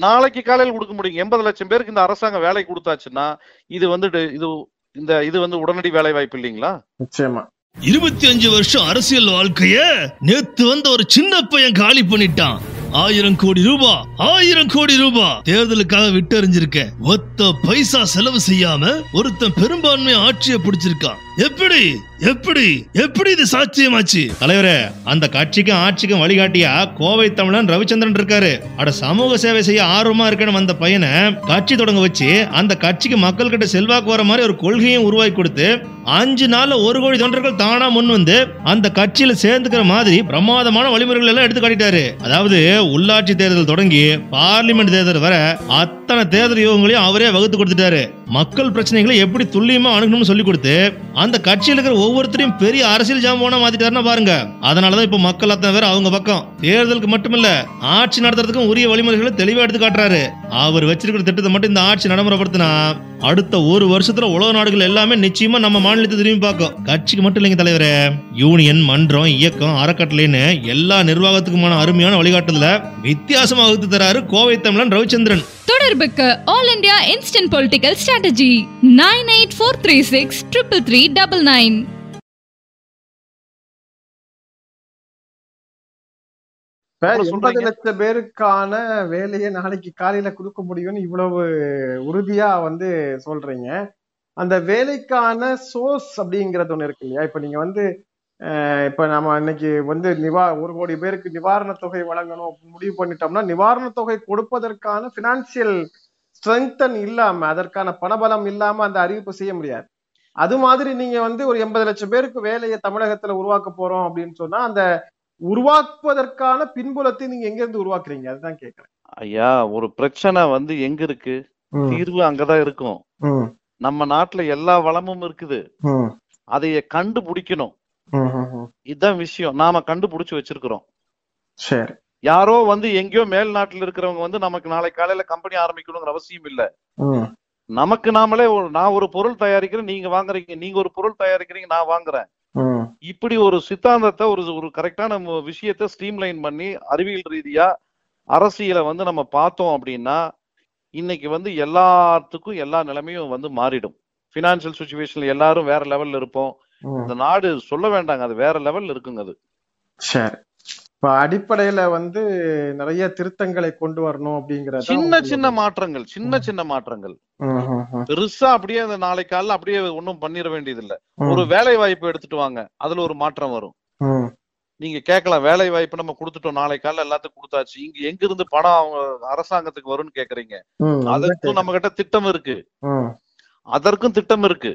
நாளைக்கு காலையில் கொடுக்க முடியும். எண்பது லட்சம் பேருக்கு இந்த அரசாங்கம் வேலை கொடுத்தாச்சுன்னா இது வந்து இது இந்த இது வந்து உடனடி வேலை வாய்ப்பு இல்லைங்களா? நிச்சயமா. இருபத்தி அஞ்சு வருஷம் அரசியல் வாழ்க்கைய நேத்து வந்த ஒரு சின்ன பையன் காலி பண்ணிட்டான். ஆயிரம் கோடி ரூபாய் ஆயிரம் கோடி ரூபா தேர்தலுக்காக விட்டறிஞ்சிருக்க ஒத்த பைசா செலவு செய்யாம ஒருத்தன் பெரும்பான்மை ஆட்சியை பிடிச்சிருக்கான். எப்படி எப்படி எப்படி இது சாத்தியமாச்சு? தலைவரே அந்த கட்சிக்கும் ஆட்சிக்கும் வழிகாட்டியா கோவை தமிழன் ரவிச்சந்திரன் இருக்காரு. அட சமூக சேவை செய்ய ஆர்வமா இருக்கணும் அந்த பையனை கட்சி தொடங்க வச்சு அந்த கட்சிக்கு மக்கள் கிட்ட செல்வாக்கு வர மாதிரி ஒரு கொள்கையும் உருவாக்கி கொடுத்து அஞ்சு நாள்ல ஒரு கோடி தொண்டர்கள் தானா முன் வந்து அந்த கட்சியில சேர்ந்துக்கிற மாதிரி பிரமாதமான வழிமுறைகள் எல்லாம் எடுத்து காட்டிட்டாரு. அதாவது உள்ளாட்சி தேர்தல் தொடங்கி பார்லிமெண்ட் தேர்தல் வர அத்தனை தேர்தல் யோகங்களையும் அவரே வகுத்து கொடுத்துட்டாரு. மக்கள் பிரச்சனைகளை எப்படி துல்லியமா அணுகணும்னு சொல்லி கொடுத்து அந்த கட்சியில் இருக்கிற ஒவ்வொருத்தரையும் பெரிய அரசியல் ஜாமானா மாத்திட்டாருன்னா பாருங்க. அதனாலதான் இப்ப மக்கள் அத்தனை பேர் அவங்க பக்கம். தேர்தலுக்கு மட்டுமில்ல ஆட்சி நடத்துறதுக்கும் உரிய வழிமுறைகளை தெளிவா எடுத்து காட்டுறாரு. அவர் வச்சிருக்கிற திட்டத்தை மட்டும் இந்த ஆட்சி நடைமுறைப்படுத்தினா அடுத்த ஒரு வருஷத்துல உலக நாடுகள் எல்லாமே நிச்சயமா நம்ம மாநிலத்தை திரும்பி பார்க்கும். கட்சிக்கு மட்டும் இல்லைங்க தலைவரே. யூனியன் மன்றம் இயக்கம் அறக்கட்டளைன்னு எல்லா நிர்வாகத்துக்குமான அருமையான வழிகாட்டுதல வித்தியாசமாக வகுத்து தராரு கோவை தமிழன் ரவிச்சந்திரன். தொடர்புக்கு all India instant political strategy nine eight four three six triple three double nine எண்பது. லட்சம் பேருக்கான வேலையை நாளைக்கு காலையில கொடுக்க முடியும்னு இவ்வளவு உறுதியா வந்து சொல்றீங்க. அந்த வேலைக்கான சோர்ஸ் அப்படிங்கிறது ஒண்ணு இருக்கு இல்லையா? இப்ப நீங்க வந்து இப்ப நம்ம இன்னைக்கு வந்து நிவா ஒரு கோடி பேருக்கு நிவாரண தொகை வழங்கணும் முடிவு பண்ணிட்டோம்னா நிவாரண தொகை கொடுப்பதற்கான பினான்சியல் ஸ்ட்ரெங்தன் இல்லாம அதற்கான பணபலம் இல்லாம அந்த அறிவிப்பு செய்ய முடியாது. அது மாதிரி நீங்க வந்து ஒரு எண்பது லட்சம் பேருக்கு வேலையை தமிழகத்துல உருவாக்க போறோம் அப்படின்னு சொன்னா அந்த உருவாக்குவதற்கான பின்புலத்தை நீங்க எங்க இருந்து உருவாக்குறீங்க? அதுதான் கேக்குறேன். ஐயா ஒரு பிரச்சனை வந்து எங்க இருக்கு? தீர்வு அங்கதான் இருக்கும். நம்ம நாட்டுல எல்லா வளமும் இருக்குது. அதைய கண்டுபிடிக்கணும். இதுதான் விஷயம். நாம கண்டுபிடிச்சு வச்சிருக்கிறோம். சரி. யாரோ வந்து எங்கேயோ மேல் நாட்டுல இருக்கிறவங்க வந்து நமக்கு நாளை காலையில கம்பெனி ஆரம்பிக்கணுங்கிற அவசியம் இல்ல. நமக்கு நாமளே ஒரு நான் ஒரு பொருள் தயாரிக்கிறேன் நீங்க வாங்குறீங்க. நீங்க ஒரு பொருள் தயாரிக்கிறீங்க நான் வாங்குறேன். இப்படி ஒரு சித்தாந்தத்தை ஒரு ஒரு கரெக்டான விஷயத்தை ஸ்ட்ரீம்லைன் பண்ணி அறிவியல் ரீதியா அரசியலை வந்து நம்ம பார்த்தோம் அப்படின்னா இன்னைக்கு வந்து எல்லாத்துக்கும் எல்லா நிலைமையும் வந்து மாறிடும். பினான்சியல் சுச்சுவேஷன்ல எல்லாரும் வேற லெவல்ல இருப்போம். இந்த நாடு சொல்ல வேண்டாங்க அது வேற லெவல்ல இருக்குங்க அது. சரி. இப்ப அடிப்படையில வந்து நிறைய திருத்தங்களை கொண்டு வரணும் அப்படிங்கறத சின்ன சின்ன மாற்றங்கள் சின்ன சின்ன மாற்றங்கள். பெருசா அப்படியே அந்த நாளை காலைல அப்படியே ஒண்ணும் பண்ணிட வேண்டியது இல்ல ஒரு வேலை வாய்ப்பு எடுத்துட்டு வாங்க அதுல ஒரு மாற்றம் வரும். நீங்க கேட்கலாம் வேலை வாய்ப்பு நம்ம கொடுத்துட்டோம் நாளை காலைல எல்லாத்துக்கும் கொடுத்தாச்சு. இங்க எங்க இருந்து பணம் அவங்க அரசாங்கத்துக்கு வரும்னு கேக்குறீங்க? அதற்கும் நம்ம கிட்ட திட்டம் இருக்கு. அதற்கும் திட்டம் இருக்கு.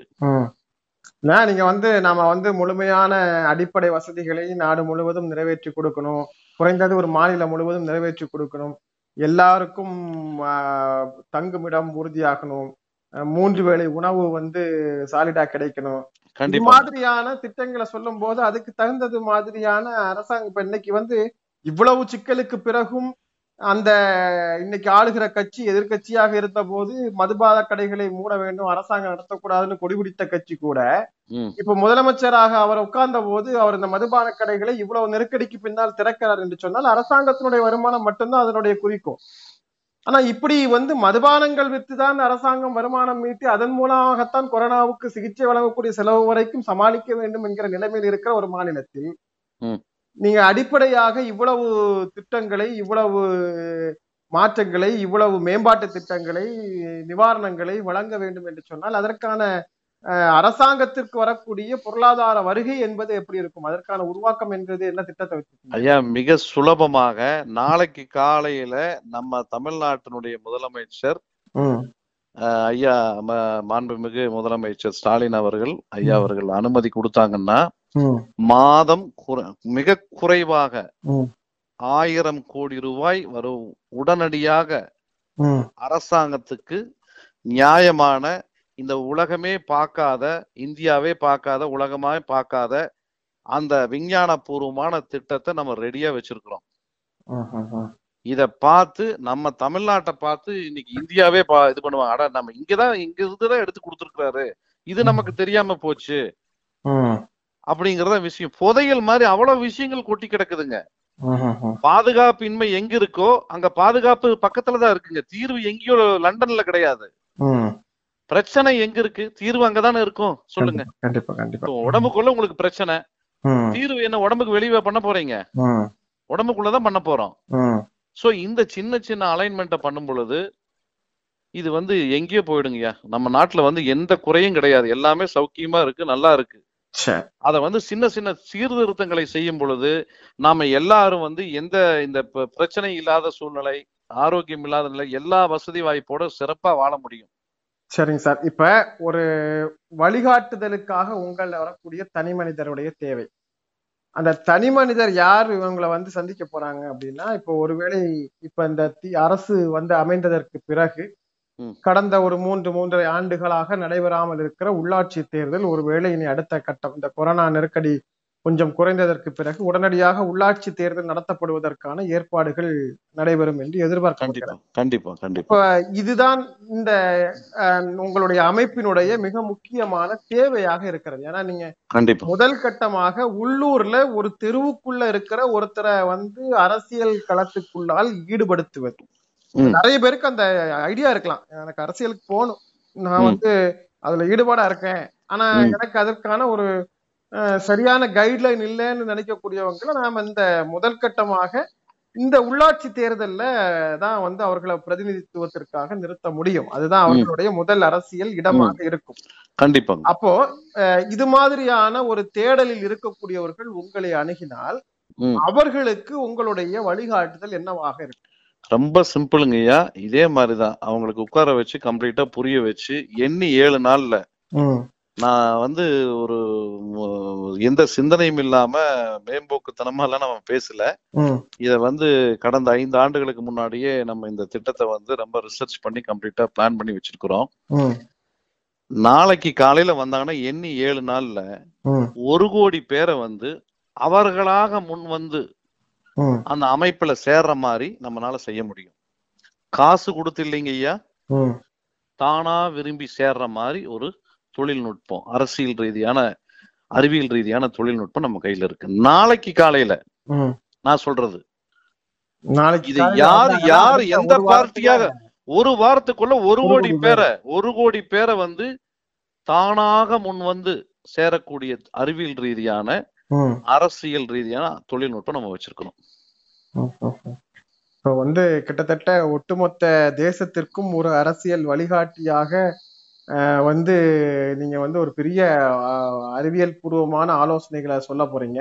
நான் நீங்க வந்து நாம வந்து முழுமையான அடிப்படை வசதிகளை நாடு முழுவதும் நிறைவேற்றி கொடுக்கணும். குறைந்தது ஒரு மாநிலம் முழுவதும் நிறைவேற்றி கொடுக்கணும். எல்லாருக்கும் தங்குமிடம் உறுதியாகணும். மூன்று வேளை உணவு வந்து சாலிடா கிடைக்கணும். இது மாதிரியான திட்டங்களை சொல்லும் போது அதுக்கு தகுந்தது மாதிரியான அரசாங்கம் இப்ப இன்னைக்கு வந்து இவ்வளவு சிக்கலுக்கு பிறகும் அந்த இன்னைக்கு ஆளுகிற கட்சி எதிர்க்கட்சியாக இருந்த போது மதுபான கடைகளை மூட வேண்டும் அரசாங்கம் நடத்தக்கூடாதுன்னு கொடிபிடித்த கட்சி கூட. இப்ப முதலமைச்சராக அவர் உட்கார்ந்த போது அவர் இந்த மதுபான கடைகளை இவ்வளவு நெருக்கடிக்கு பின்னால் திறக்கிறார் என்று சொன்னால் அரசாங்கத்தினுடைய வருமானம் மட்டும்தான் அதனுடைய குறிக்கோள் ஆனா இப்படி வந்து மதுபானங்கள் வித்துதான் அரசாங்கம் வருமானம் மீட்டி அதன் மூலமாகத்தான் கொரோனாவுக்கு சிகிச்சை வழங்கக்கூடிய செலவு வரைக்கும் சமாளிக்க வேண்டும் என்கிற நிலைமையில் இருக்கிற ஒரு மாநிலத்தில். நீங்க அடிப்படையாக இவ்வளவு திட்டங்களை இவ்வளவு மாற்றங்களை இவ்வளவு மேம்பாட்டு திட்டங்களை நிவாரணங்களை வழங்க வேண்டும் என்று சொன்னால் அதற்கான அரசாங்கத்திற்கு வரக்கூடிய பொருளாதார வருகை என்பது எப்படி இருக்கும்? அதற்கான உருவாக்கம் என்பது என்ன திட்டத்தை வச்சிருக்கீங்க? ஐயா மிக சுலபமாக நாளைக்கு காலையில நம்ம தமிழ்நாட்டினுடைய முதலமைச்சர் ஐயா மாண்புமிகு முதலமைச்சர் ஸ்டாலின் அவர்கள் ஐயா. அவர்கள் அனுமதி கொடுத்தாங்கன்னா மாதம் மிக குறைவாக. ஆயிரம் கோடி ரூபாய் வரும். உடனடியாக அரசாங்கத்துக்கு நியாயமான இந்த உலகமே பார்க்காத இந்தியாவே பார்க்காத உலகமே பார்க்காத அந்த விஞ்ஞான பூர்வமான திட்டத்தை நம்ம ரெடியா வச்சிருக்கிறோம். இத பார்த்து நம்ம தமிழ்நாட்டை பார்த்து இன்னைக்கு இந்தியாவே பா இது பண்ணுவாங்க. அட நம்ம இங்கதான் இங்க இருந்துதான் எடுத்து கொடுத்துருக்காரு இது நமக்கு தெரியாம போச்சு. அப்படிங்கறத விஷயம். புதையல் மாதிரி அவ்வளவு விஷயங்கள் கொட்டி கிடக்குதுங்க. பாதுகாப்பின்மை எங்க இருக்கோ அங்க பாதுகாப்பு பக்கத்துலதான் இருக்குங்க. தீர்வு எங்கேயோ லண்டன்ல கிடையாது. பிரச்சனை எங்க இருக்கு? தீர்வு அங்கதானே இருக்கும். சொல்லுங்க. கண்டிப்பா கண்டிப்பா உடம்புக்குள்ள உங்களுக்கு பிரச்சனை. தீர்வு என்ன உடம்புக்கு வெளியே பண்ண போறீங்க? உடம்புக்குள்ளதான் பண்ண போறோம். சோ இந்த சின்ன சின்ன அலைன்மெண்ட்டை பண்ணும் பொழுது இது வந்து எங்கேயோ போயிடுங்கய்யா. நம்ம நாட்டுல வந்து எந்த குறையும் கிடையாது. எல்லாமே சௌக்கியமா இருக்கு நல்லா இருக்கு. அத வந்து சின்ன சின்ன சீர்திருத்தங்களை செய்யும் பொழுது நாம எல்லாரும் வந்து எந்த இந்த பிரச்சனை இல்லாத சூழ்நிலை ஆரோக்கியம் இல்லாத நிலை எல்லா வசதி வாய்ப்போட சிறப்பா வாழ முடியும். சரிங்க சார். இப்ப ஒரு வழிகாட்டுதலுக்காக உங்கள வரக்கூடிய தனி மனிதருடைய தேவை. அந்த தனி மனிதர் யார் இவங்களை வந்து சந்திக்க போறாங்க அப்படின்னா இப்போ ஒருவேளை இப்ப இந்த அரசு வந்து அமைந்ததற்கு பிறகு. கடந்த ஒரு மூன்று மூன்றரை ஆண்டுகளாக நடைபெறாமல் இருக்கிற உள்ளாட்சி தேர்தல் ஒருவேளை இனி அடுத்த கட்டம். இந்த கொரோனா நெருக்கடி கொஞ்சம் குறைந்ததற்கு பிறகு உடனடியாக உள்ளாட்சி தேர்தல் நடத்தப்படுவதற்கான ஏற்பாடுகள் நடைபெறும் என்று எதிர்பார்க்கப்படுகிறது. கண்டிப்பா கண்டிப்பா இதுதான் இந்த உங்களுடைய அமைப்பினுடைய மிக முக்கியமான தேவையாக இருக்கிறது. ஏன்னா நீங்க கண்டிப்பா. முதல் கட்டமாக உள்ளூர்ல ஒரு தெருவுக்குள்ள இருக்கிற ஒருத்தரை வந்து அரசியல் களத்துக்குள்ளால் ஈடுபடுத்துவது. நிறைய பேருக்கு அந்த ஐடியா இருக்கலாம். எனக்கு அரசியலுக்கு போகணும். நான். வந்து அதுல ஈடுபாடா இருக்கேன். ஆனா. எனக்கு அதற்கான ஒரு சரியான கைட்லைன் இல்லைன்னு நினைக்கக்கூடியவங்களை நாம இந்த முதல் கட்டமாக இந்த உள்ளாட்சி தேர்தல்ல தான் வந்து அவர்களை பிரதிநிதித்துவத்திற்காக நிறுத்த முடியும். அதுதான் அவர்களுடைய முதல் அரசியல் இடமாக இருக்கும். கண்டிப்பாங்க. அப்போ இது மாதிரியான ஒரு தேடலில் இருக்கக்கூடியவர்கள் உங்களை அணுகினால். அவர்களுக்கு உங்களுடைய வழிகாட்டுதல் என்னவாக இருக்கும்? ரொம்ப சிம்பிளுங்க ஐயா இதே மாதிரிதான். அவங்களுக்கு உட்கார வச்சு கம்ப்ளீட்டா புரிய வச்சு எண்ணி ஏழு நாள்ல நான் வந்து ஒரு எந்த சிந்தனையும் இல்லாம மேம்போக்குத்தனமா எல்லாம் நம்ம பேசல. இத வந்து கடந்த ஐந்து ஆண்டுகளுக்கு முன்னாடியே நம்ம இந்த திட்டத்தை வந்து ரொம்ப ரிசர்ச் பண்ணி கம்ப்ளீட்டா பிளான் பண்ணி வச்சிருக்கிறோம். நாளைக்கு காலையில வந்தாங்கன்னா எண்ணி ஏழு நாள்ல ஒரு கோடி பேரை வந்து அவர்களாக முன் வந்து அந்த அமைப்புல சேர்ற மாதிரி நம்மளால செய்ய முடியும். காசு கொடுத்து இல்லைங்க ஐயா தானா விரும்பி சேர்ற மாதிரி ஒரு தொழில்நுட்பம் அரசியல் ரீதியான அறிவியல் ரீதியான தொழில்நுட்பம் நம்ம கையில இருக்கு. நாளைக்கு காலையில. நான் சொல்றது. நாளைக்கு இது யார் யார் எந்த பார்ட்டியாக ஒரு வாரத்துக்குள்ள ஒரு கோடி பேரை ஒரு கோடி பேரை வந்து தானாக முன் வந்து சேரக்கூடிய அறிவியல் ரீதியான அரசியல் ரீதியான தொழில்நுட்பம் நம்ம வச்சிருக்கிறோம் ம், ம், ம். இப்போ வந்து கிட்டத்தட்ட ஒட்டுமொத்த தேசத்திற்கும் ஒரு அரசியல் வழிகாட்டியாக வந்து நீங்க வந்து ஒரு பெரிய அஹ், அறிவியல் பூர்வமான ஆலோசனைகளை சொல்ல போறீங்க.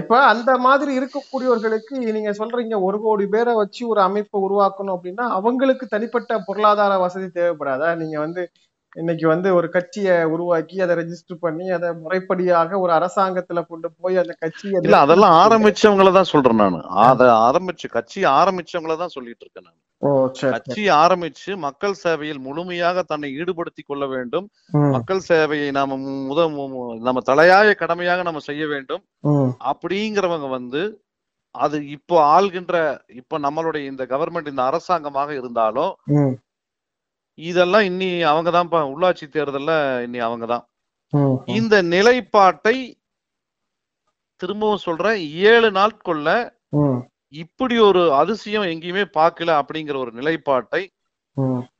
இப்ப அந்த மாதிரி இருக்கக்கூடியவர்களுக்கு நீங்க சொல்றீங்க ஒரு கோடி பேரை வச்சு ஒரு அமைப்பை உருவாக்கணும் அப்படின்னா அவங்களுக்கு தனிப்பட்ட பொருளாதார வசதி தேவைப்படாதா? நீங்க வந்து இன்னைக்கு வந்து ஒரு கட்சியை உருவாக்கி அதை ரெஜிஸ்டர் பண்ணி அதை முறைப்படியாக ஒரு அரசாங்கத்துல கொண்டு போய் அந்த கட்சியை இல்ல அதெல்லாம் ஆரம்பிச்சவங்கள தான் சொல்றேன் நான். அத ஆரம்பிச்சு கட்சி ஆரம்பிச்சவங்கள தான் சொல்லிட்டு இருக்கேன் நான். கட்சி ஆரம்பிச்சு மக்கள் சேவையில் முழுமையாக தன்னை ஈடுபடுத்திக் கொள்ள வேண்டும். மக்கள் சேவையை நாம முத நம்ம தலையாய கடமையாக நம்ம செய்ய வேண்டும். அப்படிங்கிறவங்க வந்து அது இப்போ ஆள்கின்ற இப்ப நம்மளுடைய இந்த கவர்மெண்ட் இந்த அரசாங்கமாக இருந்தாலும் இதெல்லாம் இன்னி அவங்கதான் உள்ளாட்சி தேர்தல்ல இன்னி அவங்கதான். இந்த நிலைப்பாட்டை திரும்பவும் சொல்றேன் ஏழு நாட்குள்ள இப்படி ஒரு அதிசயம் எங்கேயுமே பார்க்கல அப்படிங்கிற ஒரு நிலைப்பாட்டை.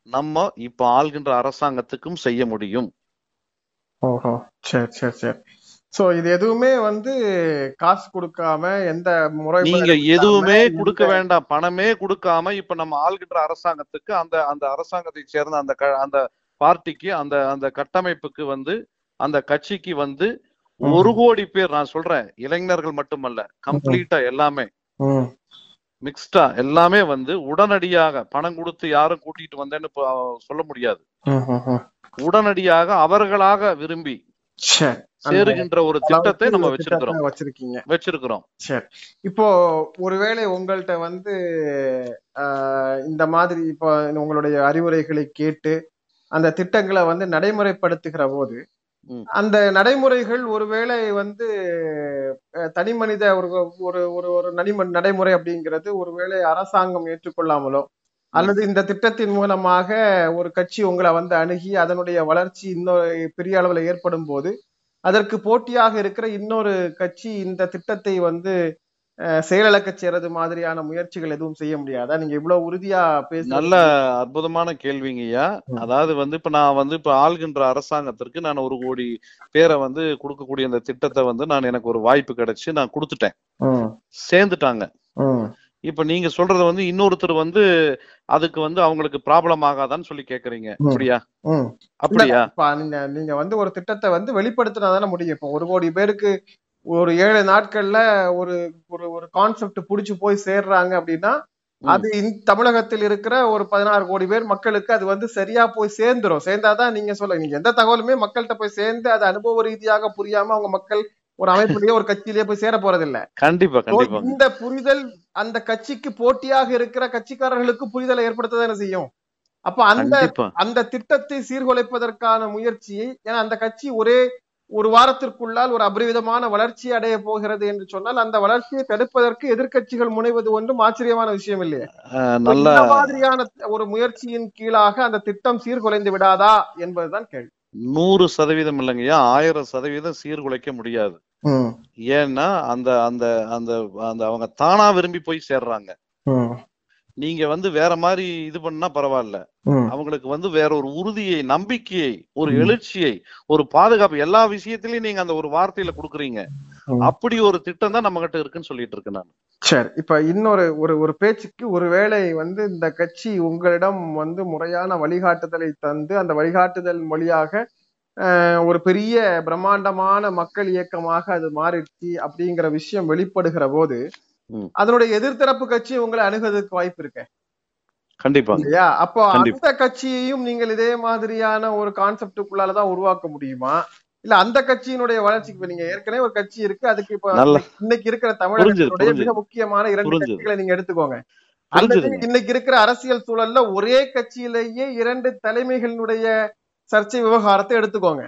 நம்ம இப்ப ஆள்கின்ற அரசாங்கத்துக்கும் செய்ய முடியும் ஓஹோ சரி சரி சரி சோ இது எதுவுமே வந்து காசு கொடுக்காம எந்த முறை நீங்க எதுவுமே கொடுக்க வேண்டாம். பணமே கொடுக்காம இப்ப நம்ம ஆள்கின்ற அரசாங்கத்துக்கு அந்த அந்த அரசாங்கத்தை சேர்ந்த அந்த அந்த பார்ட்டிக்கு அந்த அந்த கட்டமைப்புக்கு வந்து அந்த கட்சிக்கு வந்து. ஒரு கோடி பேர் நான் சொல்றேன் இளைஞர்கள் மட்டுமல்ல கம்ப்ளீட்டா எல்லாமே. மிக்ஸ்டா எல்லாமே வந்து உடனடியாக பணம் கொடுத்து யாரும் கூட்டிட்டு வந்தேன்னு சொல்ல முடியாது. உடனடியாக அவர்களாக விரும்பி சேருகின்ற ஒரு திட்டத்தை நம்ம வச்சிருக்கிறோம். வச்சிருக்கீங்க. வச்சிருக்கிறோம். சரி. இப்போ ஒருவேளை உங்கள்ட்ட வந்து இந்த மாதிரி இப்போ உங்களுடைய அறிவுரைகளை கேட்டு அந்த திட்டங்களை வந்து நடைமுறைப்படுத்துகிற போது. அந்த நடைமுறைகள் ஒருவேளை வந்து தனி மனித ஒரு ஒரு ஒரு ஒரு நடிம நடைமுறை அப்படிங்கிறது ஒருவேளை அரசாங்கம் ஏற்றுக்கொள்ளாமலோ அல்லது இந்த திட்டத்தின் மூலமாக ஒரு கட்சி உங்களை வந்து அணுகி அதனுடைய வளர்ச்சி இன்னொரு பெரிய அளவுல ஏற்படும் போது அதற்கு போட்டியாக இருக்கிற இன்னொரு கட்சி இந்த திட்டத்தை வந்து அஹ், செயலிழக்கச் செய்யறது மாதிரியான முயற்சிகள் எதுவும் செய்ய முடியாதா? நீங்க இவ்வளவு உறுதியா பேச நல்ல அற்புதமான கேள்விங்கய்யா. அதாவது வந்து இப்ப நான் வந்து இப்ப ஆள்கின்ற அரசாங்கத்திற்கு நான் ஒரு கோடி பேரை வந்து கொடுக்கக்கூடிய அந்த திட்டத்தை வந்து நான் எனக்கு ஒரு வாய்ப்பு கிடைச்சு நான் கொடுத்துட்டேன். சேர்ந்துட்டாங்க. இப்ப நீங்க சொல்றது வந்து இன்னொருத்தர் வந்து அதுக்கு வந்து அவங்களுக்கு ப்ராப்ளம் ஆகாதான்னு சொல்லி கேக்குறீங்க. அப்படியா. அப்படியா நீங்க நீங்க வந்து ஒரு திட்டத்தை வந்து வெளிப்படுத்தினா தானே முடியும் இப்போ ஒரு கோடி பேருக்கு ஒரு ஏழு நாட்கள்ல ஒரு ஒரு ஒரு கான்செப்ட் புடிச்சு போய் சேர்றாங்க அப்படின்னா. அது தமிழகத்தில் இருக்கிற ஒரு பதினாறு கோடி பேர் மக்களுக்கு அது வந்து சரியா போய் சேர்ந்துரும் சேர்ந்தாதான் நீங்க சொல்ல நீங்க எந்த தகவலுமே மக்கள்கிட்ட போய் சேர்ந்து அது அனுபவ ரீதியாக புரியாம அவங்க மக்கள் ஒரு அமைப்புலயே ஒரு கட்சியிலேயே போய் சேர கண்டிப்பா So, கண்டிப்பா. இந்த புரிதல் அந்த கட்சிக்கு போட்டியாக இருக்கிற கட்சிக்காரர்களுக்கு புரிதலை ஏற்படுத்ததானே செய்யும். அப்ப அந்த அந்த திட்டத்தை சீர்குலைப்பதற்கான முயற்சியை ஏன்னா அந்த கட்சி ஒரே ஒரு வாரத்திற்குள்ளால் ஒரு அபரிவிதமான வளர்ச்சி அடைய போகிறது என்று சொன்னால் அந்த வளர்ச்சியை தடுப்பதற்கு எதிர்க்கட்சிகள் முனைவது ஒன்றும் ஆச்சரியமான விஷயம் இல்லையே. நல்ல மாதிரியான ஒரு முயற்சியின் கீழாக அந்த திட்டம் சீர்குலைந்து விடாதா என்பதுதான் கேள்வி. நூறு சதவீதம் இல்லைங்கய்யா ஆயிரம் சதவீதம் சீர்குலைக்க முடியாது. ஏன்னா அந்த அந்த அந்த அந்த அவங்க தானா விரும்பி போய் சேர்றாங்க. நீங்க வந்து வேற மாதிரி இது பண்ணா பரவாயில்ல. அவங்களுக்கு வந்து வேற ஒரு உறுதியை நம்பிக்கையை ஒரு. எழுச்சியை ஒரு பாதுகாப்பு எல்லா விஷயத்திலயும் நீங்க அந்த ஒரு வார்த்தையில கொடுக்குறீங்க. அப்படி ஒரு திட்டம் தான் நம்ம கிட்ட இருக்குன்னு சொல்லிட்டு இருக்கேன் நான். சரி இப்ப இன்னொரு ஒரு ஒரு பேச்சுக்கு ஒருவேளை வந்து இந்த கட்சி உங்களிடம் வந்து முறையான வழிகாட்டுதலை தந்து அந்த வழிகாட்டுதல் வழியாக அஹ், ஒரு பெரிய பிரம்மாண்டமான மக்கள் இயக்கமாக அது மாறிடுச்சு அப்படிங்கிற விஷயம் வெளிப்படுகிற போது. அதனுடைய எதிர்த்தரப்பு கட்சி உங்களை அணுகுவதற்கு வாய்ப்பு இருக்கு? கண்டிப்பா. இல்லையா? அப்போ. அந்த கட்சியையும் நீங்கள் இதே மாதிரியான ஒரு கான்செப்டுக்குள்ளாலதான் உருவாக்க முடியுமா? இல்ல அந்த கட்சியினுடைய வளர்ச்சிக்கு இப்ப நீங்க ஏற்கனவே ஒரு கட்சி இருக்கு அதுக்கு இப்ப இன்னைக்கு இருக்கிற புரிஞ்சுது. மிக முக்கியமான இரண்டு. கட்சிகளை நீங்க எடுத்துக்கோங்க இன்னைக்கு இருக்கிற அரசியல் சூழல்ல ஒரே கட்சியிலேயே இரண்டு தலைமைகளுடைய சர்ச்சை விவகாரத்தை எடுத்துக்கோங்க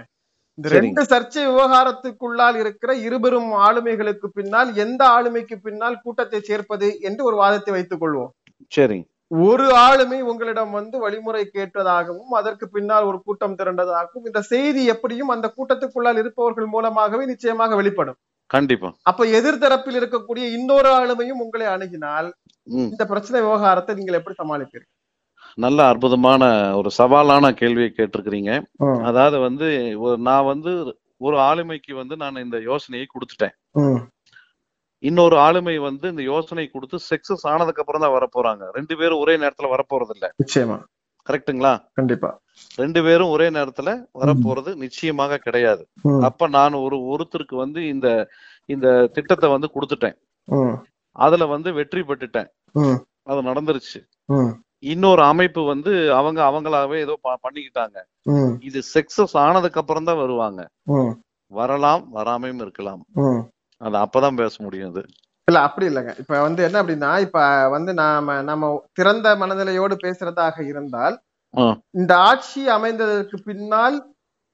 இந்த. ரெண்டு சர்ச்சை விவகாரத்துக்குள்ளால் இருக்கிற இருபெரும் ஆளுமைகளுக்கு பின்னால் எந்த ஆளுமைக்கு பின்னால் கூட்டத்தை சேர்ப்பது என்று ஒரு வாதத்தை வைத்துக் கொள்வோம் சரிங்க ஒரு ஆளுமை உங்களிடம் வந்து வழிமுறை கேட்டதாகவும் அதற்கு பின்னால் ஒரு கூட்டம் திரண்டதாகவும் இந்த செய்தி எப்படியும் அந்த கூட்டத்துக்குள்ளால் இருப்பவர்கள் மூலமாகவே நிச்சயமாக வெளிப்படும். கண்டிப்பா. அப்ப எதிர்த்தரப்பில் இருக்கக்கூடிய இன்னொரு ஆளுமையும் உங்களை அணுகினால் இந்த பிரச்சனை விவகாரத்தை நீங்கள் எப்படி சமாளிப்பீர்கள்? நல்ல அற்புதமான ஒரு சவாலான கேள்வியை கேட்டிருக்கிறீங்க. அதாவது வந்து ஒரு- நான் வந்து ஒரு ஆளுமைக்கு வந்து நான் இந்த யோசனையை கொடுத்துட்டேன். இன்னொரு ஆளுமை வந்து இந்த யோசனை கொடுத்து சக்சஸ் ஆனதுக்கு அப்புறம் தான் வரப்போறாங்க. ரெண்டு பேரும் ஒரே நேரத்துல வரப்போறது இல்ல நிச்சயமா. கரெக்ட்டுங்களா கண்டிப்பா. ரெண்டு பேரும் ஒரே நேரத்துல வரப்போறது நிச்சயமாக கிடையாது. அப்ப நான் ஒரு ஒருத்தருக்கு வந்து இந்த இந்த திட்டத்தை வந்து கொடுத்துட்டேன். அதுல வந்து வெற்றி பெற்றுட்டேன். அது நடந்துருச்சு. இன்னொரு அமைப்பு வந்து அவங்க அவங்களாவே ஏதோ பண்ணிக்கிட்டாங்க. இது சக்சஸ் ஆனதுக்கு அப்புறம் தான் வருவாங்க வரலாம் வராமையும் இருக்கலாம். அது அப்பதான் பேச முடியும் அது இல்ல அப்படி இல்லைங்க. இப்ப வந்து என்ன அப்படின்னா இப்ப வந்து நாம நம்ம திறந்த மனநிலையோடு பேசுறதாக இருந்தால். இந்த ஆட்சி அமைந்ததற்கு பின்னால்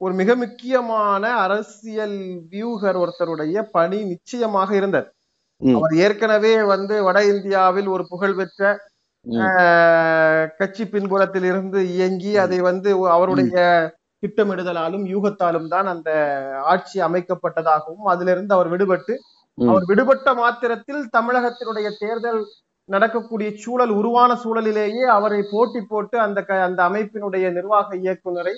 ஒரு மிக முக்கியமான அரசியல் வியூகர் ஒருத்தருடைய பணி நிச்சயமாக இருந்தது. ம். அவர் ஏற்கனவே வந்து வட இந்தியாவில் ஒரு புகழ்பெற்ற கட்சி பின்புலத்தில் இருந்து இயங்கி அதை வந்து அவருடைய திட்டமிடுதலாலும் யூகத்தாலும் தான் அந்த ஆட்சி அமைக்கப்பட்டதாகவும் அதிலிருந்து அவர் விடுபட்டு. அவர் விடுபட்ட மாத்திரத்தில் தமிழகத்தினுடைய தேர்தல் நடக்கக்கூடிய சூழல் உருவான சூழலிலேயே அவரை போட்டி போட்டு அந்த அந்த அமைப்பினுடைய நிர்வாக இயக்குனரை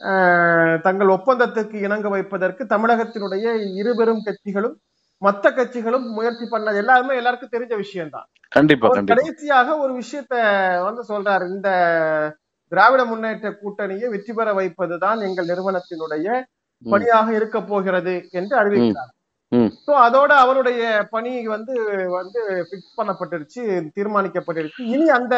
ஆஹ், தங்கள் ஒப்பந்தத்துக்கு இணங்க வைப்பதற்கு தமிழகத்தினுடைய இருபெரும் கட்சிகளும் மத்த கட்சிகளும் முயற்சி பண்ணது எல்லாருமே எல்லாருக்கும் தெரிஞ்ச விஷயம்தான் கண்டிப்பா கடைசியாக ஒரு விஷயத்த வந்து சொல்றாரு இந்த திராவிட முன்னேற்ற கூட்டணியை வெற்றி பெற வைப்பதுதான் எங்கள் நிறுவனத்தினுடைய. பணியாக இருக்க போகிறது என்று அறிவிக்கிறார். சோ அதோட அவருடைய பணி வந்து வந்து பிக்ஸ் பண்ணப்பட்டிருச்சு தீர்மானிக்கப்பட்டிருச்சு இனி அந்த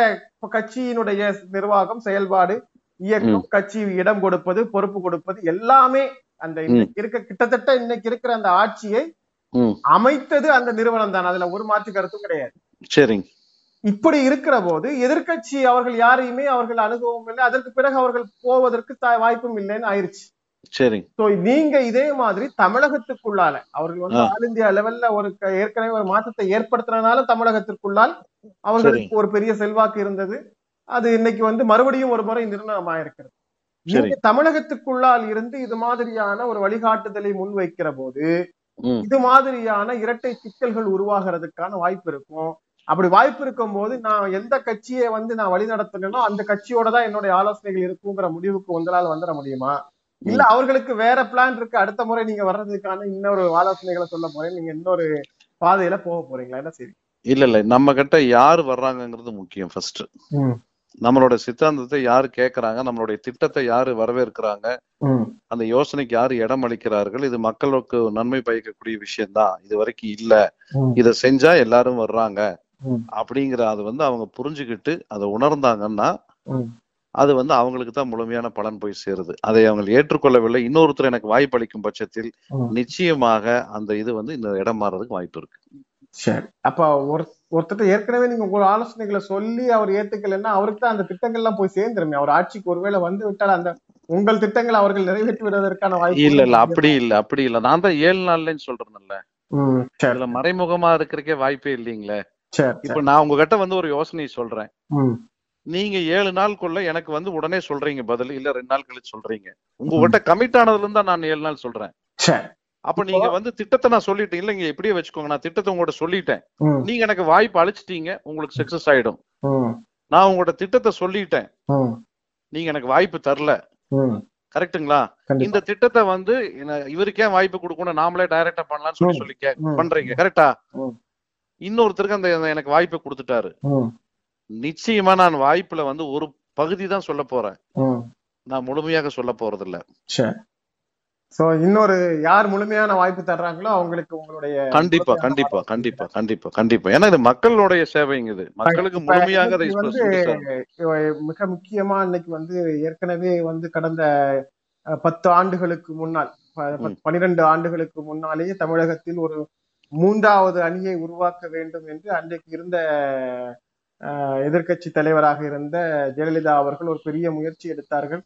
கட்சியினுடைய நிர்வாகம் செயல்பாடு இயக்கம் கட்சி இடம் கொடுப்பது பொறுப்பு கொடுப்பது எல்லாமே அந்த இருக்க கிட்டத்தட்ட இன்னைக்கு இருக்கிற அந்த ஆட்சியை. அமைத்தது அந்த நிறுவனம் தான் அதுல ஒரு மாற்று கருத்தும் கிடையாது சரிங்க இப்படி இருக்கிற போது எதிர்க்கட்சி அவர்கள் யாரையுமே அவர்கள் அணுகவும் இல்லை. அதற்கு பிறகு அவர்கள் போவதற்கு வாய்ப்பும் இல்லைன்னு ஆயிருச்சு. சரிங்க. சோ நீங்க இதே மாதிரி தமிழகத்துக்குள்ளால அவர்கள் வந்து. ஆல் இந்தியா லெவல்ல ஒரு ஏற்கனவே ஒரு மாற்றத்தை ஏற்படுத்தினால தமிழகத்திற்குள்ளால் அவர்களுக்கு ஒரு பெரிய செல்வாக்கு இருந்தது. அது இன்னைக்கு வந்து மறுபடியும் ஒரு முறை நிர்ணயம் ஆயிருக்கிறது சரி. நீங்க தமிழகத்துக்குள்ளால் இருந்து இது மாதிரியான ஒரு வழிகாட்டுதலை முன்வைக்கிற போது இது மாதிரியான இரட்டை சிக்கல்கள் உருவாகிறதுக்கான வாய்ப்பு இருக்கும். அப்படி வாய்ப்பு இருக்கும் போது நான் எந்த கட்சியை வந்து நான் வழி நடத்தணும் அந்த கட்சியோட தான் என்னுடைய ஆலோசனைகள் இருக்குங்கிற முடிவுக்கு உங்களால வந்துட முடியுமா? இல்ல அவர்களுக்கு வேற பிளான் இருக்கு அடுத்த முறை நீங்க வர்றதுக்கான இன்னொரு ஆலோசனைகளை சொல்ல போறேன். நீங்க இன்னொரு பாதையில போக போறீங்களா? என்ன சரி? இல்ல இல்ல. நம்ம கிட்ட யாரு வர்றாங்கங்கிறது முக்கியம் ஃபர்ஸ்ட் நம்மளோட சித்தாந்தத்தை யாரு கேக்குறாங்க நம்மளுடைய திட்டத்தை யாரு வரவேற்கிறாங்க அந்த யோசனைக்கு யாரு இடம் அளிக்கிறார்கள் இது மக்களுக்கு நன்மை பயக்கக்கூடிய விஷயம்தான். இது வரைக்கும் இல்ல. இத செஞ்சா எல்லாரும் வர்றாங்க. அப்படிங்கிற அது வந்து அவங்க புரிஞ்சுக்கிட்டு அதை உணர்ந்தாங்கன்னா அது வந்து அவங்களுக்கு தான் முழுமையான பலன் போய் சேருது. அதை அவங்க ஏற்றுக்கொள்ளவில்லை. இன்னொருத்தர் எனக்கு வாய்ப்பு அளிக்கும் பட்சத்தில். நிச்சயமாக அந்த இது வந்து இந்த இடம் மாறதுக்கு வாய்ப்பு இருக்கு. சரி. அப்ப ஒரு ஒருத்தர் ஏற்கனவே நீங்க உங்க ஆலோசனைகளை சொல்லி அவர் ஏத்துக்கலைன்னா அவருக்கு தான் அந்த திட்டங்கள் எல்லாம் போய் சேர்ந்துருமே. அவர் ஆட்சிக்கு ஒருவேளை வந்து விட்டால் அந்த உங்கள் திட்டங்களை அவர்கள் நிறைவேற்றி விடுவதற்கான வாய்ப்பு இல்ல இல்ல. அப்படி இல்ல. அப்படி இல்ல. நான் தான் ஏழு நாள்லன்னு சொல்றேன்ல. மறைமுகமா இருக்கிறக்கே வாய்ப்பே இல்லைங்களே. இப்ப நான் உங்ககிட்ட வந்து ஒரு யோசனையை சொல்றேன். நீங்க ஏழு நாளுக்குள்ள எனக்கு வந்து உடனே சொல்றீங்க பதில் இல்ல ரெண்டு நாள் கழிச்சு சொல்றீங்க. உங்ககிட்ட கமிட் ஆனதுல இருந்தா நான் ஏழு நாள் சொல்றேன். அப்ப நீங்க வந்து திட்டத்தை நான் சொல்லிட்டேன். இல்லைங்க இப்படியே வச்சுக்கோங்க. நான் திட்டத்தை உங்கள்ட்ட சொல்லிட்டேன். நீங்க எனக்கு வாய்ப்பு அழிச்சிட்டீங்க உங்களுக்கு சக்சஸ் ஆயிடும். நான் உங்களோட திட்டத்தை சொல்லிட்டேன். நீங்க எனக்கு வாய்ப்பு தரல. கண்டிப்பா. இந்த திட்டத்தை வந்து இவருக்கே வாய்ப்பு கொடுக்கணும் நாமளே டைரக்டா பண்ணலாம்னு சொல்லி. சொல்லி. பண்றீங்க. கரெக்டா. இன்னொருத்தருக்கு அந்த எனக்கு வாய்ப்பு கொடுத்துட்டாரு. நிச்சயமா நான் வாய்ப்புல வந்து ஒரு பகுதி தான் சொல்ல போறேன். நான் முழுமையாக சொல்ல போறது இல்ல சோ இன்னொரு யார் முழுமையான வாய்ப்பு தர்றாங்களோ அவங்களுக்கு உங்களுடைய கண்டிப்பா கண்டிப்பா கண்டிப்பா கண்டிப்பா கண்டிப்பா. ஏன்னா இது மக்களுடைய சேவைங்க இது. மக்களுக்கு முழுமையாக. மிக முக்கியமா இன்னைக்கு வந்து ஏற்கனவே வந்து கடந்த பத்து ஆண்டுகளுக்கு முன்னால். பனிரெண்டு ஆண்டுகளுக்கு முன்னாலேயே தமிழகத்தில் ஒரு மூன்றாவது அணியை உருவாக்க வேண்டும் என்று அன்றைக்கு இருந்த எதிர்கட்சி தலைவராக இருந்த ஜெயலலிதா அவர்கள் ஒரு பெரிய முயற்சி எடுத்தார்கள்.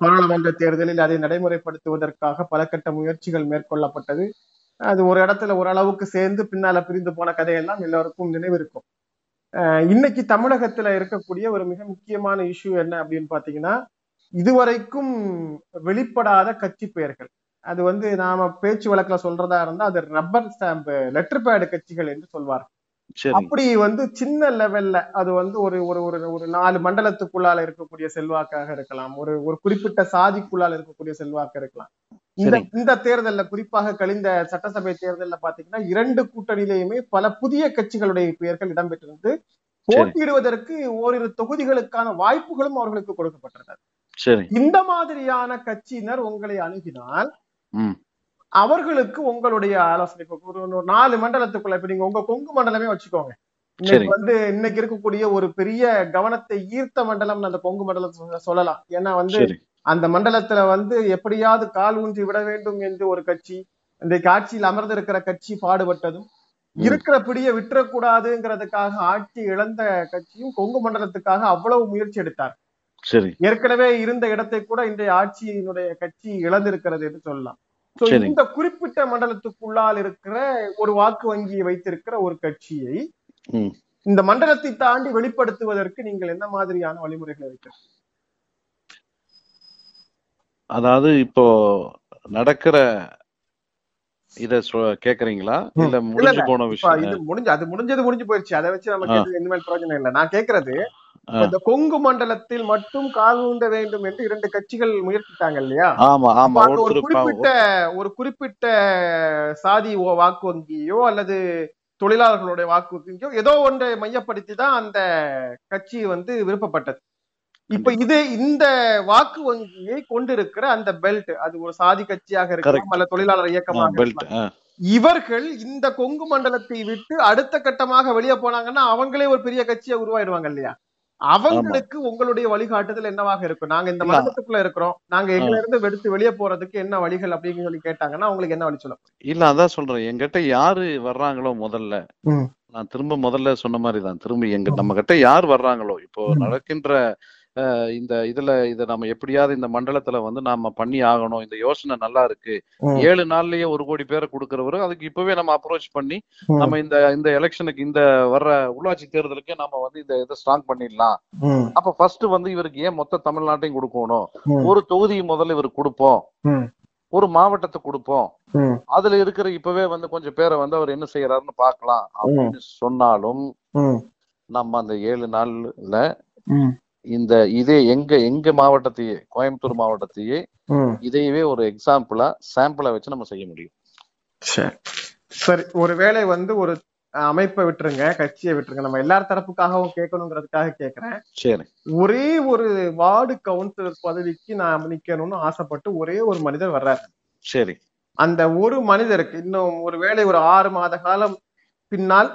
பாராளுமன்ற தேர்தலில் அதை நடைமுறைப்படுத்துவதற்காக பல கட்ட முயற்சிகள் மேற்கொள்ளப்பட்டது. அது ஒரு இடத்துல ஓரளவுக்கு சேர்ந்து பின்னால பிரிந்து போன கதையெல்லாம் எல்லோருக்கும் நினைவிருக்கும். இருக்கும் இன்னைக்கு தமிழகத்துல இருக்கக்கூடிய ஒரு மிக முக்கியமான இஷ்யூ என்ன அப்படின்னு பாத்தீங்கன்னா இதுவரைக்கும் வெளிப்படாத கட்சி பெயர்கள். அது வந்து நாம பேச்சு வழக்குல சொல்றதா இருந்தா அது ரப்பர் ஸ்டாம்ப் லெட்டர் பேடு கட்சிகள் என்று சொல்வார் அப்படி வந்து சின்ன லெவல்ல அது வந்து ஒரு ஒரு ஒரு ஒரு நாலு மண்டலத்துக்குள்ளால இருக்கக்கூடிய செல்வாக்காக இருக்கலாம். ஒரு ஒரு குறிப்பிட்ட சாதிக்குள்ளால இருக்கக்கூடிய செல்வாக்கு இருக்கலாம். இந்த. இந்த தேர்தல்ல குறிப்பாக கழிந்த சட்டசபை தேர்தல்ல பாத்தீங்கன்னா இரண்டு கூட்டணியிலேயுமே பல புதிய கட்சிகளுடைய பெயர்கள் இடம்பெற்றிருந்து போட்டியிடுவதற்கு ஓரிரு தொகுதிகளுக்கான வாய்ப்புகளும் அவர்களுக்கு கொடுக்கப்பட்டிருந்தது. இந்த மாதிரியான கட்சியினர் உங்களை அணுகினால் அவர்களுக்கு உங்களுடைய ஆலோசனை. ஒரு நாலு மண்டலத்துக்குள்ள இப்ப நீங்க உங்க கொங்கு மண்டலமே வச்சுக்கோங்க. இன்னைக்கு. வந்து இன்னைக்கு இருக்கக்கூடிய ஒரு பெரிய கவனத்தை ஈர்த்த மண்டலம் அந்த கொங்கு மண்டலத்தை சொல்லலாம். ஏன்னா வந்து அந்த மண்டலத்துல வந்து எப்படியாவது கால் ஊன்றி விட வேண்டும் என்று ஒரு கட்சி இன்றைக்கு ஆட்சியில் அமர்ந்திருக்கிற கட்சி பாடுபட்டதும். இருக்கிற பிடிய விட்டுறக்கூடாதுங்கிறதுக்காக ஆட்சி இழந்த கட்சியும் கொங்கு மண்டலத்துக்காக அவ்வளவு முயற்சி எடுத்தார். சரி. ஏற்கனவே இருந்த இடத்தை கூட இன்றைய ஆட்சியினுடைய கட்சி இழந்திருக்கிறது என்று சொல்லலாம். இந்த குறிப்பிட்ட மண்டலத்துக்குள்ளால் இருக்கிற ஒரு வாக்கு வங்கியை வைத்திருக்கிற ஒரு கட்சியை. இந்த மண்டலத்தை தாண்டி வெளிப்படுத்துவதற்கு நீங்கள் என்ன மாதிரியான வழிமுறைகளை வைக்கிறீங்க அதாவது இப்போ நடக்கிற இத கேக்குறீங்களா. இல்ல முடிஞ்சு. போன விஷயம் இது முடிஞ்சு அது முடிஞ்சது முடிஞ்சு போயிருச்சு அதை வச்சு. கேட்டது இனிமேல் பிரயோஜனம் இல்லை நான் கேக்குறது. இந்த கொங்கு மண்டலத்தில் மட்டும் கால் ஊன்ற வேண்டும் என்று இரண்டு கட்சிகள் முயற்சித்தாங்க இல்லையா? ஆமா ஆமா ஒரு குறிப்பிட்ட ஒரு குறிப்பிட்ட சாதி வாக்கு வங்கியோ அல்லது தொழிலாளர்களுடைய வாக்கு வங்கியோ ஏதோ ஒன்றை மையப்படுத்தி தான் அந்த கட்சி வந்து விருப்பப்பட்டது. இப்ப இது இந்த வாக்கு வங்கியை கொண்டிருக்கிற அந்த பெல்ட் அது ஒரு சாதி கட்சியாக இருக்கலாம். அல்ல தொழிலாளர் இயக்கமாக இருக்கலாம். இவர்கள் இந்த கொங்கு மண்டலத்தை விட்டு அடுத்த கட்டமாக வெளியே போனாங்கன்னா அவங்களே ஒரு பெரிய கட்சியை உருவாயிடுவாங்க இல்லையா? அவங்களுக்கு உங்களுடைய வழிகாட்டுதல் என்னவாக இருக்கும்? நாங்க இந்த இல்ல. மண்டலத்துக்குள்ள இருக்கிறோம். நாங்க எங்க இருந்து வெடுத்து வெளியே போறதுக்கு என்ன வழிகள் அப்படின்னு சொல்லி கேட்டாங்கன்னா உங்களுக்கு என்ன வழி சொல்ல இல்ல அதான் சொல்றேன். என்கிட்ட யாரு வர்றாங்களோ முதல்ல. நான் திரும்ப முதல்ல சொன்ன மாதிரி தான். திரும்ப எங்க நம்ம கிட்ட யார் வர்றாங்களோ இப்போ. நடக்கின்ற இந்த இதுல இத நம்ம எப்படியாவது இந்த மண்டலத்துல வந்து நாம பண்ணி ஆகணும். இந்த யோசனை நல்லா இருக்கு. ஏழு நாள்லயே ஒரு கோடி பேரை கொடுக்கறவரு அதுக்கு இப்பவே நம்ம அப்ரோச் பண்ணி நம்ம இந்த இந்த எலெக்ஷனுக்கு இந்த வர்ற உள்ளாட்சி தேர்தலுக்கு நம்ம வந்து இந்த இதை ஸ்ட்ராங் பண்ணிடலாம். அப்ப ஃபர்ஸ்ட் வந்து இவருக்கு ஏன் மொத்த தமிழ்நாட்டையும் கொடுக்கணும்? ஒரு தொகுதி முதல்ல இவருக்கு கொடுப்போம். ஒரு மாவட்டத்தை கொடுப்போம். அதுல இருக்கிற இப்பவே வந்து கொஞ்சம் பேரை வந்து அவர் என்ன செய்யறாருன்னு பார்க்கலாம். அப்படின்னு சொன்னாலும் நம்ம அந்த ஏழு நாள்ல இந்த இதே எங்க எங்க மாவட்டத்தையே கோயம்புத்தூர் மாவட்டத்தையே இதையவே ஒரு எக்ஸாம்பிளா சாம்பிளா வச்சு நம்ம செய்ய முடியும். சரி. சரி ஒருவேளை வந்து ஒரு அமைப்பை விட்டுருங்க கட்சியை விட்டுருங்க. நம்ம எல்லார் தரப்புக்காகவும் கேட்கணுங்கிறதுக்காக கேட்கிறேன். சரி. ஒரே ஒரு வார்டு கவுன்சிலர் பதவிக்கு நான் நிக்கணும்னு ஆசைப்பட்டு ஒரே ஒரு மனிதர் வர்றாரு. சரி. அந்த ஒரு மனிதருக்கு இன்னும் ஒருவேளை ஒரு ஆறு மாத காலம் பின்னால்.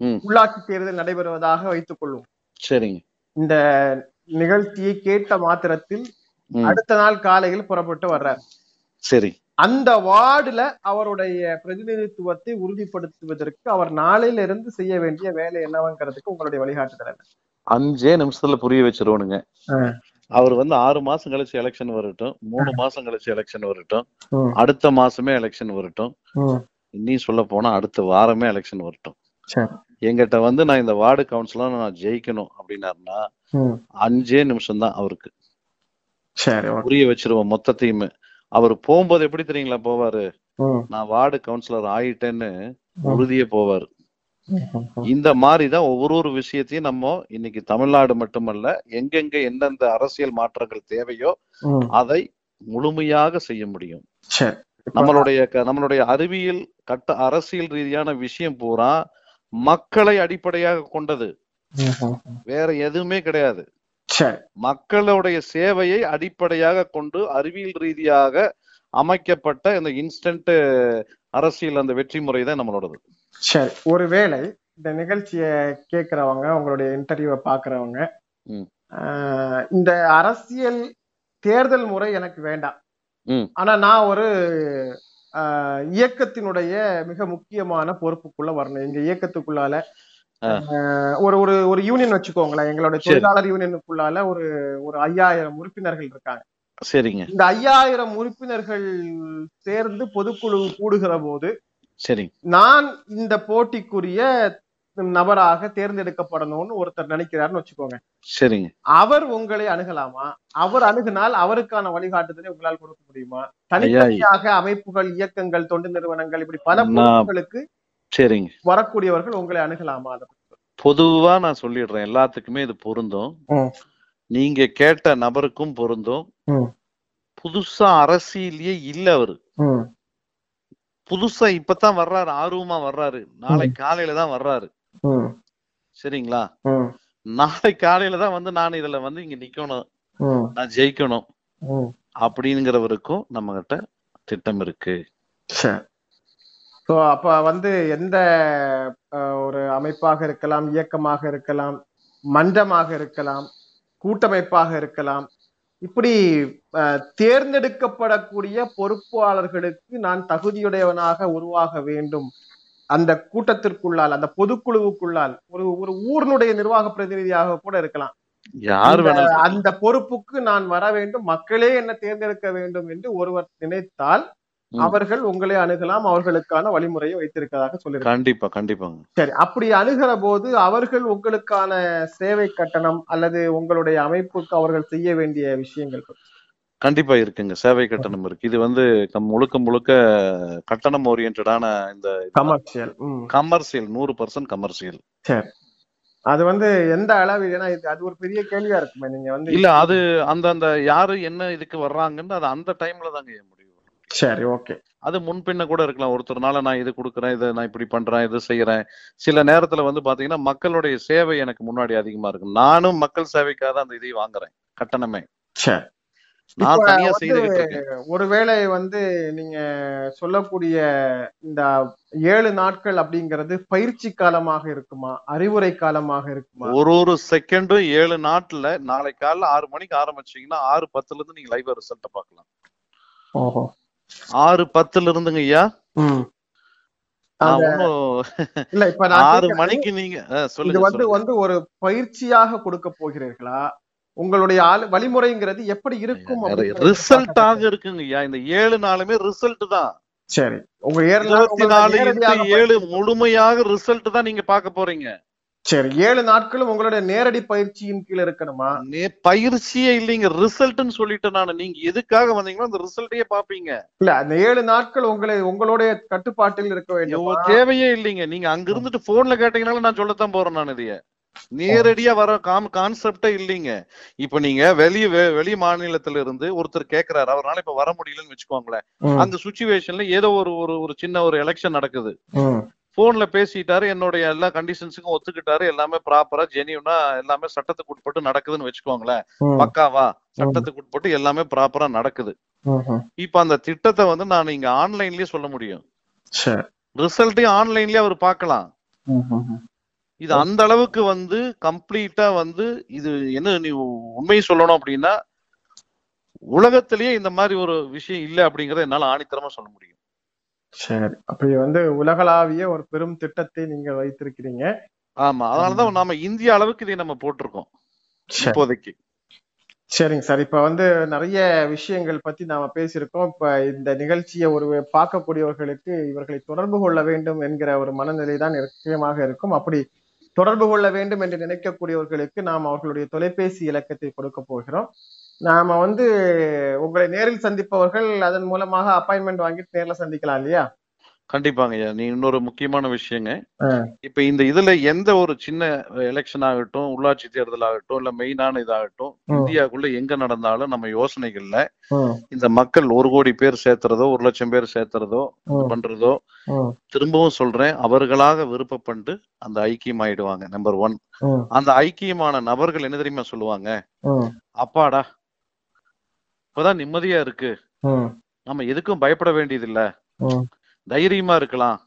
உள்ளாட்சி தேர்தல் நடைபெறுவதாக வைத்துக் கொள்வோம் சரிங்க. இந்த நிகழ்ச்சியை கேட்ட மாத்திரத்தில். அடுத்த நாள் காலையில் புறப்பட்டு வர்றார் சரி அந்த வார்டுல அவருடைய பிரதிநிதித்துவத்தை உறுதிப்படுத்துவதற்கு அவர் நாளையில இருந்து செய்ய வேண்டிய வேலை என்னவங்கிறதுக்கு உங்களுடைய வழிகாட்டுதல் அஞ்சே நிமிஷத்துல புரிய வச்சிருவனுங்க. அவர் வந்து ஆறு மாசம் கழிச்சு எலெக்ஷன் வரட்டும் மூணு மாசம் கழிச்சு எலெக்ஷன் வரட்டும். அடுத்த மாசமே எலெக்ஷன் வரட்டும் இன்னி சொல்ல போனா அடுத்த வாரமே எலெக்ஷன் வரட்டும். எங்கிட்ட வந்து நான் இந்த வார்டு கவுன்சிலர் நான் ஜெயிக்கணும் அப்படின்னாருன்னா அஞ்சே நிமிஷம் தான் அவருக்கு புரிய வச்சிருவோம் மொத்தத்தையுமே. அவர் போகும்போது எப்படி தெரியுங்களா போவாரு? நான் வார்டு கவுன்சிலர் ஆயிட்டேன்னு உறுதியே போவாரு. இந்த மாதிரிதான் ஒவ்வொரு ஒரு விஷயத்தையும் நம்ம இன்னைக்கு தமிழ்நாடு மட்டுமல்ல எங்கெங்க எந்தெந்த அரசியல் மாற்றங்கள் தேவையோ அதை முழுமையாக செய்ய முடியும். நம்மளுடைய நம்மளுடைய அறிவியல் கட்ட அரசியல் ரீதியான விஷயம் பூரா மக்களை அடிப்படையாக கொண்டது. வேற எதுவுமே கிடையாது. மக்களுடைய சேவையை அடிப்படையாக கொண்டு அறிவியல் ரீதியாக அமைக்கப்பட்ட இந்த இன்ஸ்டன்ட் அரசியல் அந்த வெற்றி முறை தான் நம்மளோடது. சரி. ஒருவேளை இந்த நிகழ்ச்சியை கேட்கறவங்க உங்களுடைய இன்டர்வியூவை பாக்குறவங்க இந்த அரசியல் தேர்தல் முறை எனக்கு வேண்டாம். ஆனா நான் ஒரு இயக்கத்தினுடைய மிக முக்கியமான பொறுப்புக்குள்ள வரணும். எங்க இயக்கத்துக்குள்ளால ஒரு ஒரு ஒரு யூனியன் வச்சுக்கோங்களேன். எங்களுடைய சரி. தொழிலாளர் யூனியனுக்குள்ளால ஒரு ஒரு ஐயாயிரம் உறுப்பினர்கள் இருக்காங்க. சரிங்க. இந்த ஐயாயிரம் உறுப்பினர்கள் சேர்ந்து பொதுக்குழு கூடுகிற போது சரி. நான் இந்த போட்டிக்குரிய நபராக தேர்ந்தெடுக்கப்படணும்னு ஒருத்தர் நினைக்கிறாருன்னு வச்சுக்கோங்க. சரிங்க. அவர் உங்களை அணுகலாமா? அவர் அணுகினால் அவருக்கான வழிகாட்டுதலை உங்களால் கொடுக்க முடியுமா? தனித்தனியாக அமைப்புகள் இயக்கங்கள் தொண்டு நிறுவனங்கள் இப்படி பல நான் பொறுப்புகளுக்கு சரிங்க. வரக்கூடியவர்கள் உங்களை அணுகலாமா? அதை. பொதுவா நான் சொல்லிடுறேன். எல்லாத்துக்குமே இது பொருந்தும். நீங்க கேட்ட நபருக்கும் பொருந்தும். புதுசா அரசியலையே இல்ல அவரு. புதுசா இப்பதான் வர்றாரு. ஆர்வமா வர்றாரு. நாளை காலையில தான் வர்றாரு. சரிங்களா? நாளை காலையில தான் வந்து நான் இதுல வந்து இங்க நிக்கணும். நான் ஜெயிக்கணும். அப்படிங்கிறவருக்கும் நம்ம கிட்ட திட்டம் இருக்கு. ஸோ அப்ப வந்து எந்த ஒரு அமைப்பாக இருக்கலாம் இயக்கமாக இருக்கலாம் மன்றமாக இருக்கலாம் கூட்டமைப்பாக இருக்கலாம் இப்படி தேர்ந்தெடுக்கப்படக்கூடிய பொறுப்பாளர்களுக்கு நான் தகுதியுடையவனாக உருவாக வேண்டும். அந்த கூட்டத்திற்குள்ளால் அந்த பொதுக்குழுவுக்குள்ளால் ஒரு ஒரு ஊரினுடைய நிர்வாக பிரதிநிதியாக கூட இருக்கலாம் யார். அந்த பொறுப்புக்கு நான் வர வேண்டும் மக்களே என்ன தேர்ந்தெடுக்க வேண்டும் என்று ஒருவர் நினைத்தால். அவர்கள் உங்களை அணுகலாம் அவர்களுக்கான வழிமுறையை வைத்திருக்கிறதாக சொல்லியிருக்காங்க கண்டிப்பா கண்டிப்பாங்க சரி அப்படி அணுகிற போது அவர்கள் உங்களுக்கான சேவை கட்டணம் அல்லது உங்களுடைய அமைப்புக்கு அவர்கள் செய்ய வேண்டிய விஷயங்கள் கண்டிப்பா இருக்குங்க. சேவை கட்டணம் இருக்கு. இது வந்து முழுக்க முழுக்க கட்டணம் ஓரியன்டான இந்த கமர்ஷியல். கமர்ஷியல். நூறு பர்சன்ட் கமர்ஷியல். சரி. அது வந்து எந்த அளவு ஏன்னா அது ஒரு பெரிய கேள்வியா இருக்குமே. நீங்க வந்து இல்ல அது அந்த அந்த யாரு என்ன இதுக்கு வர்றாங்கன்னு அது அந்த டைம்ல தாங்க முடியும் சரி ஓகே. அது முன்பின்ன கூட இருக்கலாம். ஒருத்தர்னால நான் இது கொடுக்குறேன் இதை நான் இப்படி பண்றேன் இது செய்யறேன் சில நேரத்துல வந்து பாத்தீங்கன்னா மக்களுடைய சேவை எனக்கு முன்னாடி அதிகமா இருக்கு நானும் மக்கள் சேவைக்காக தான் அந்த இதை வாங்குறேன். கட்டணமே. சரி. ஒருவேளை வந்து நீங்க சொல்லக்கூடிய இந்த ஏழு நாட்கள் அப்படிங்கிறது பயிற்சி காலமாக இருக்குமா? அறிவுரை காலமாக இருக்குமா? ஒரு ஒரு செகண்டும் ஏழு நாட்டுல நாளை காலைல ஆறு மணிக்கு ஆரம்பிச்சீங்கன்னா ஆறு பத்துல இருந்து நீங்க லைவ் ரிசல்ட் பார்க்கலாம். ஓஹோ. ஆறு பத்துல இருந்துங்க ஐயா. இல்ல இப்ப நான் ஆறு மணிக்கு நீங்க சொல்லுங்க வந்து சொல்லுங்க. வந்து ஒரு பயிற்சியாக கொடுக்க போகிறீர்களா? உங்களுடைய ஆளு வழிமுறைங்கிறது எப்படி இருக்கும் அப்படிங்கறது ரிசல்ட் ஆக இருக்குங்க ஐயா. இந்த ஏழு நாளுமே ரிசல்ட் தான். சரி. உங்க இருபத்தி நாலு ஏழு முழுமையாக ரிசல்ட் தான் நீங்க பார்க்க போறீங்க. சரி. ஏழு நாட்களும் உங்களுடைய நேரடி பயிற்சியின் கீழ் இருக்கணுமா? நே- பயிற்சியே இல்லைங்க. ரிசல்ட்னு சொல்லிட்டு நான். நீங்க எதுக்காக வந்தீங்களோ அந்த ரிசல்ட்டையே பாப்பீங்க இல்ல அந்த ஏழு நாட்கள் உங்களை உங்களுடைய கட்டுப்பாட்டில் இருக்க வேண்டும்? ஐயோ, தேவையே இல்லைங்க. நீங்க அங்க இருந்துட்டு போன்ல கேட்டீங்கனாலும் நான் சொல்லத்தான் போறேன் நான் இதைய. நேரடியா வர காம் கான்செப்டே இல்லைங்க. இப்ப நீங்க வெளிய வெ- வெளி மாநிலத்துல இருந்து ஒருத்தர் கேக்குறாரு அவரால இப்ப வர முடியலன்னு வச்சுக்கோங்களேன். அந்த சுச்சுவேஷன்ல ஏதோ ஒரு ஒரு ஒரு சின்ன ஒரு எலெக்ஷன் நடக்குது. போன்ல பேசிட்டாரு என்னுடைய எல்லா கண்டிஷன்ஸுக்கும் ஒத்துக்கிட்டாரு எல்லாமே ப்ராப்பரா ஜெனியூனா எல்லாமே சட்டத்துக்கு உட்பட்டு நடக்குதுன்னு வச்சுக்கோங்களேன். பக்காவா சட்டத்துக்கு உட்பட்டு எல்லாமே ப்ராப்பரா நடக்குது. இப்ப அந்த திட்டத்தை வந்து நான் இங்க ஆன்லைன்லயே சொல்ல முடியும். ரிசல்ட்டையும் ஆன்லைன்லயே அவர் பார்க்கலாம். இது அந்த அளவுக்கு வந்து கம்ப்ளீட்டா வந்து இது என்ன நீ உண்மையை சொல்லணும் அப்படின்னா உலகத்திலேயே இந்த மாதிரி ஒரு விஷயம் இல்லை அப்படிங்கறத என்னால ஆணித்தரமா சொல்ல முடியும். சரி. அப்படி வந்து உலகளாவிய ஒரு பெரும் திட்டத்தை நீங்க வைத்திருக்கிறீங்க. ஆமா. அதனாலதான் நாம இந்திய அளவுக்கு இதை நம்ம போட்டிருக்கோம் இப்போதைக்கு. சரிங்க சார். இப்ப வந்து நிறைய விஷயங்கள் பத்தி நாம பேசியிருக்கோம். இப்ப இந்த நிகழ்ச்சியை ஒரு பார்க்கக்கூடியவர்களுக்கு இவர்களை தொடர்பு கொள்ள வேண்டும் என்கிற ஒரு மனநிலை தான் நிச்சயமாக இருக்கும். அப்படி தொடர்பு கொள்ள வேண்டும் என்று நினைக்கக்கூடியவர்களுக்கு நாம் அவர்களுடைய தொலைபேசி இலக்கத்தை கொடுக்க போகிறோம். நாம வந்து உங்களை நேரில் சந்திப்பவர்கள் அதன் மூலமாக அப்பாயின்மெண்ட் வாங்கிட்டு நேர்ல சந்திக்கலாம் இல்லையா? கண்டிப்பாங்க ஐயா. நீ இன்னொரு முக்கியமான விஷயங்க. இப்ப இந்த இதுல எந்த ஒரு சின்ன எலெக்ஷன் ஆகட்டும் உள்ளாட்சி தேர்தல் ஆகட்டும் இல்ல மெயினான இதாகட்டும். இந்தியாவுக்குள்ள எங்க நடந்தாலும் நம்ம யோசனைகள்ல இந்த மக்கள் ஒரு கோடி பேர் சேர்த்துறதோ ஒரு லட்சம் பேர் சேர்த்துறதோ பண்றதோ திரும்பவும் சொல்றேன் அவர்களாக விருப்பப்பட்டு அந்த ஐக்கியம் ஆயிடுவாங்க நம்பர் ஒன் அந்த ஐக்கியமான நபர்கள் என்ன தெரியுமா சொல்லுவாங்க? அப்பாடா இப்பதான் நிம்மதியா இருக்கு. நம்ம எதுக்கும் பயப்பட வேண்டியதில்ல. ம், தைரியமா இருக்கலாம்.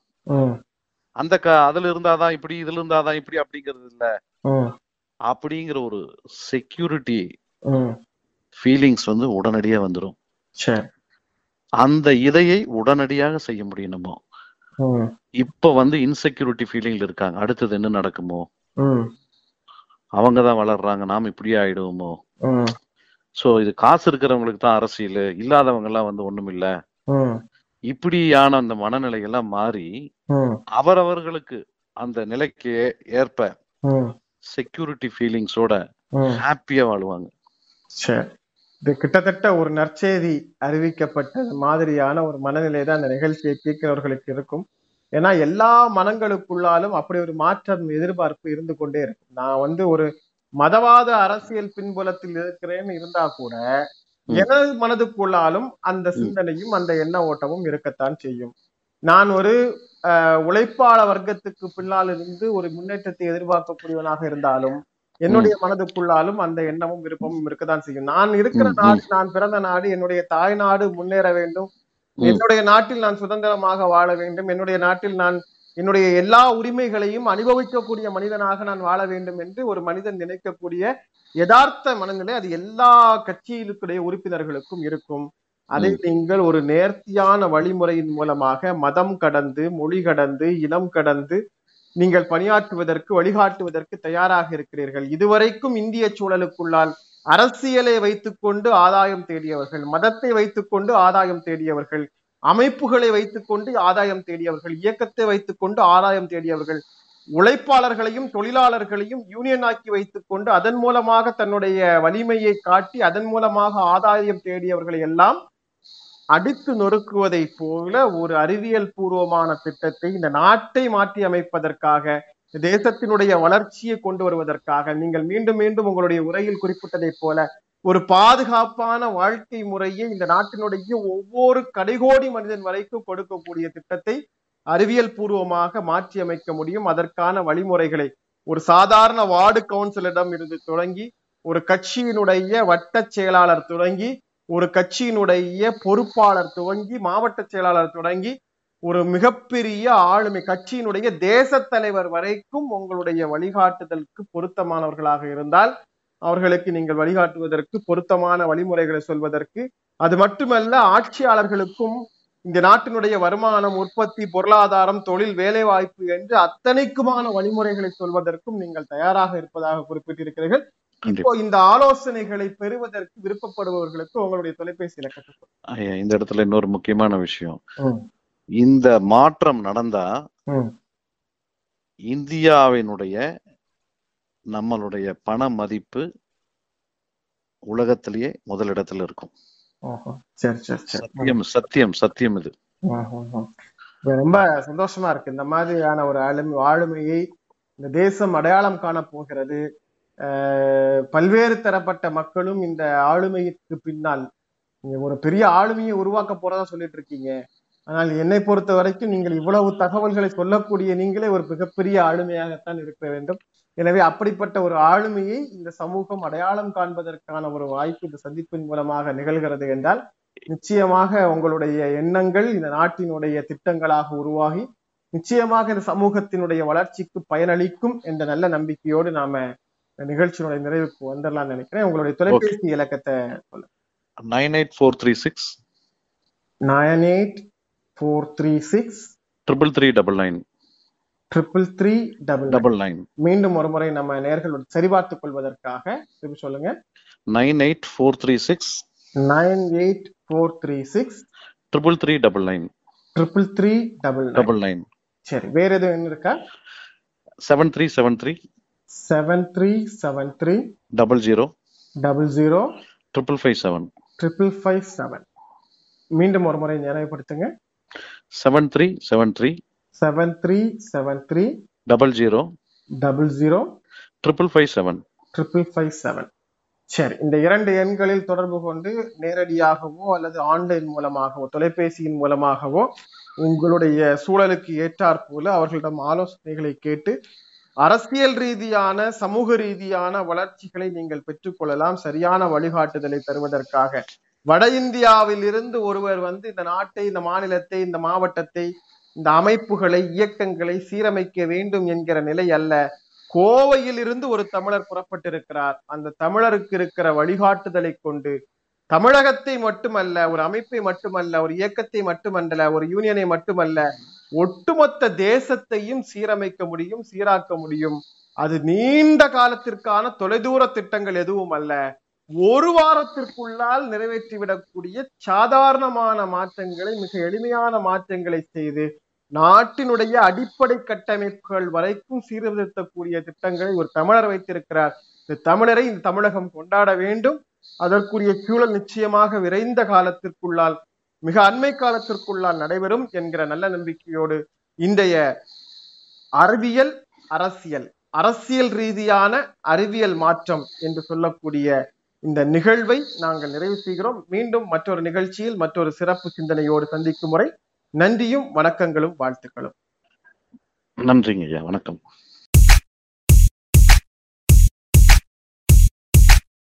அந்த க அதுல இருந்தாதான் இப்படி இதுல இருந்தாதான் இப்படி அப்படிங்கிறது இல்ல. அப்படிங்கிற ஒரு செக்யூரிட்டி. ஃபீலிங்ஸ் வந்து உடனடியா வந்துடும் அந்த இதையை உடனடியாக செய்ய முடியும் நம்ம. இப்ப வந்து இன்செக்யூரிட்டி ஃபீலிங்ல இருக்காங்க. அடுத்தது என்ன நடக்குமோ? அவங்க தான் வளர்றாங்க. நாம் இப்படியே ஆயிடுவோமோ? சோ இது காசு இருக்கிறவங்களுக்கு தான் அரசியல். இல்லாதவங்க எல்லாம் வந்து ஒண்ணும் இல்ல இப்படியான அந்த மனநிலை எல்லாம் மாறி அவரவர்களுக்கு அந்த நிலைக்கு ஏற்ப செக்யூரிட்டி ஃபீலிங்ஸோட. ஹாப்பியா வாழுவாங்க. இது கிட்டத்தட்ட ஒரு நற்செய்தி அறிவிக்கப்பட்ட மாதிரியான ஒரு மனநிலை தான் அந்த நிகழ்ச்சியை கேட்கிறவர்களுக்கு இருக்கும். ஏன்னா எல்லா மனங்களுக்குள்ளாலும் அப்படி ஒரு மாற்றம் எதிர்பார்ப்பு இருந்து கொண்டே இருக்கும். நான் வந்து ஒரு மதவாத அரசியல் பின்புலத்தில் இருக்கிறேன்னு இருந்தா கூட. எனது மனதுக்குள்ளாலும் அந்த சிந்தனையும் அந்த எண்ண ஓட்டமும் இருக்கத்தான் செய்யும். நான் ஒரு உழைப்பாள வர்க்கத்துக்கு பின்னால் இருந்து ஒரு முன்னேற்றத்தை எதிர்பார்க்கக்கூடியவனாக இருந்தாலும் என்னுடைய மனதுக்குள்ளாலும் அந்த எண்ணமும் விருப்பமும் இருக்கத்தான் செய்யும். நான் இருக்கிற. நாடு நான் பிறந்த நாடு என்னுடைய தாய் நாடு முன்னேற வேண்டும். என்னுடைய நாட்டில் நான் சுதந்திரமாக வாழ வேண்டும். என்னுடைய நாட்டில் நான் என்னுடைய எல்லா உரிமைகளையும் அனுபவிக்கக்கூடிய மனிதனாக நான் வாழ வேண்டும் என்று ஒரு மனிதன் நினைக்கக்கூடிய யதார்த்த மனநிலை அது எல்லா கட்சியிலுடைய உறுப்பினர்களுக்கும் இருக்கும். அதை நீங்கள் ஒரு நேர்த்தியான வழிமுறையின் மூலமாக மதம் கடந்து மொழி கடந்து இனம் கடந்து நீங்கள் பணியாற்றுவதற்கு வழிகாட்டுவதற்கு தயாராக இருக்கிறீர்கள். இதுவரைக்கும் இந்திய சூழலுக்குள்ளால் அரசியலை வைத்துக்கொண்டு ஆதாயம் தேடியவர்கள் மதத்தை வைத்துக்கொண்டு ஆதாயம் தேடியவர்கள் அமைப்புகளை வைத்துக்கொண்டு ஆதாயம் தேடியவர்கள் இயக்கத்தை வைத்துக்கொண்டு ஆதாயம் தேடியவர்கள் உழைப்பாளர்களையும் தொழிலாளர்களையும் யூனியன் ஆக்கி வைத்துக்கொண்டு அதன் மூலமாக தன்னுடைய வலிமையை காட்டி அதன் மூலமாக ஆதாயம் தேடியவர்களை எல்லாம் அடித்து நொறுக்குவதை போல ஒரு அறிவியல் பூர்வமான திட்டத்தை இந்த நாட்டை மாற்றி அமைப்பதற்காக தேசத்தினுடைய வளர்ச்சியை கொண்டு வருவதற்காக நீங்கள் மீண்டும் மீண்டும் உங்களுடைய உரையில் குறிப்பிட்டதைப் போல ஒரு பாதுகாப்பான வாழ்க்கை முறையை இந்த நாட்டினுடைய ஒவ்வொரு கடைகோடி மனிதன் வரைக்கும் கொடுக்கக்கூடிய திட்டத்தை அறிவியல் பூர்வமாக மாற்றி அமைக்க முடியும். அதற்கான வழிமுறைகளை ஒரு சாதாரண வார்டு கவுன்சிலரிடம் இருந்து தொடங்கி ஒரு கட்சியினுடைய வட்ட செயலாளர் தொடங்கி ஒரு கட்சியினுடைய பொறுப்பாளர் துவங்கி மாவட்ட செயலாளர் தொடங்கி ஒரு மிகப்பெரிய ஆளுமை கட்சியினுடைய தேச தலைவர் வரைக்கும் உங்களுடைய வழிகாட்டுதலுக்கு பொருத்தமானவர்களாக இருந்தால் அவர்களுக்கு நீங்கள் வழிகாட்டுவதற்கு பொருத்தமான வழிமுறைகளை சொல்வதற்கு அது மட்டுமல்ல ஆட்சியாளர்களுக்கும் இந்த நாட்டினுடைய வருமானம் உற்பத்தி பொருளாதாரம் தொழில் வேலை வாய்ப்பு என்று அத்தனைக்குமான வழிமுறைகளை சொல்வதற்கும் நீங்கள் தயாராக இருப்பதாக குறிப்பிட்டிருக்கிறீர்கள் இப்போ இந்த ஆலோசனைகளை பெறுவதற்கு விருப்பப்படுபவர்களுக்கு உங்களுடைய தொலைபேசி இலக்கத்தை இந்த இடத்துல இன்னொரு முக்கியமான விஷயம். இந்த மாற்றம் நடந்தா. இந்தியாவினுடைய நம்மளுடைய பண மதிப்பு உலகத்திலேயே முதலிடத்துல இருக்கும். சத்தியம் சத்தியம் சத்தியம் இது. ரொம்ப சந்தோஷமா இருக்கு. இந்த மாதிரியான ஒரு ஆளுமை ஆளுமையை இந்த தேசம் அடையாளம் காண போகிறது. பல்வேறு தரப்பட்ட மக்களும் இந்த ஆளுமைக்கு பின்னால் நீங்க ஒரு பெரிய ஆளுமையை உருவாக்க போறதா சொல்லிட்டு இருக்கீங்க. ஆனால் என்னை பொறுத்த வரைக்கும் நீங்கள் இவ்வளவு தகவல்களை சொல்லக்கூடிய நீங்களே ஒரு மிகப்பெரிய ஆளுமையாகத்தான் இருக்க வேண்டும். எனவே அப்படிப்பட்ட ஒரு ஆளுமையை இந்த சமூகம் அடையாளம் காண்பதற்கான ஒரு வாய்ப்பு இந்த சந்திப்பின் மூலமாக நிகழ்கிறது என்றால் நிச்சயமாக உங்களுடைய எண்ணங்கள் இந்த நாட்டினுடைய திட்டங்களாக உருவாகி நிச்சயமாக இந்த சமூகத்தினுடைய வளர்ச்சிக்கு பயனளிக்கும் என்ற நல்ல நம்பிக்கையோடு நாம நிகழ்ச்சியினுடைய நிறைவுக்கு வந்துடலாம்னு நினைக்கிறேன். உங்களுடைய தொலைபேசி இலக்கத்தை nine eight four three six nine eight four three six triple three double nine triple three double double nine மீண்டும் ஒரு முறை நம்ம நேர்களோடு சரிபார்த்துக் கொள்வதற்காக திருப்பி சொல்லுங்க. Nine eight four three six nine eight four three six triple three double nine triple three double double nine சரி வேற எதுவும் என்ன இருக்கா? Seven three seven three seven three seven three double zero double zero triple five seven triple five seven மீண்டும் ஒரு முறை நினைவுபடுத்துங்க seven three seven three seven three seven three double zero double zero triple five seven triple five seven சரி இந்த இரண்டு எண்களில் தொடர்பு கொண்டு நேரடியாகவோ அல்லது ஆன்லைன் மூலமாகவோ தொலைபேசியின் மூலமாகவோ உங்களுடைய சூழலுக்கு ஏற்றாற் போல அவர்களிடம் ஆலோசனைகளை கேட்டு அரசியல் ரீதியான சமூக ரீதியான வளர்ச்சிகளை நீங்கள் பெற்றுக்கொள்ளலாம் சரியான வழிகாட்டுதலை தருவதற்காக வட இந்தியாவில் இருந்து ஒருவர் வந்து இந்த நாட்டை இந்த மாநிலத்தை இந்த மாவட்டத்தை இந்த அமைப்புகளை இயக்கங்களை சீரமைக்க வேண்டும் என்கிற நிலை அல்ல. கோவையில் இருந்து ஒரு தமிழர் புறப்பட்டிருக்கிறார். அந்த தமிழருக்கு இருக்கிற வழிகாட்டுதலை கொண்டு தமிழகத்தை மட்டுமல்ல ஒரு அமைப்பை மட்டுமல்ல ஒரு இயக்கத்தை மட்டுமல்ல ஒரு யூனியனை மட்டுமல்ல ஒட்டுமொத்த தேசத்தையும் சீரமைக்க முடியும் சீராக்க முடியும். அது நீண்ட காலத்திற்கான தொலைதூர திட்டங்கள் எதுவும் அல்ல. ஒரு வாரத்திற்குள்ளால் நிறைவேற்றிவிடக்கூடிய சாதாரணமான மாற்றங்களை மிக எளிமையான மாற்றங்களை செய்து நாட்டினுடைய அடிப்படை கட்டமைப்புகள் வரைக்கும் சீர்திருத்தக்கூடிய திட்டங்களை ஒரு தமிழர் வைத்திருக்கிறார். இந்த தமிழரை இந்த தமிழகம் கொண்டாட வேண்டும். அதற்குரிய சூழல் நிச்சயமாக விரைந்த காலத்திற்குள்ளால் மிக அண்மை காலத்திற்குள்ளால் நடைபெறும் என்கிற நல்ல நம்பிக்கையோடு இன்றைய அறிவியல் அரசியல் அரசியல் ரீதியான அறிவியல் மாற்றம் என்று சொல்லக்கூடிய இந்த நிகழ்வை நாங்கள் நிறைவு செய்கிறோம். மீண்டும் மற்றொரு நிகழ்ச்சியில் மற்றொரு சிறப்பு சிந்தனையோடு சந்திக்கும் முறை. நன்றியும் வணக்கங்களும் வாழ்த்துக்களும். நன்றிங்க ஐயா. வணக்கம்.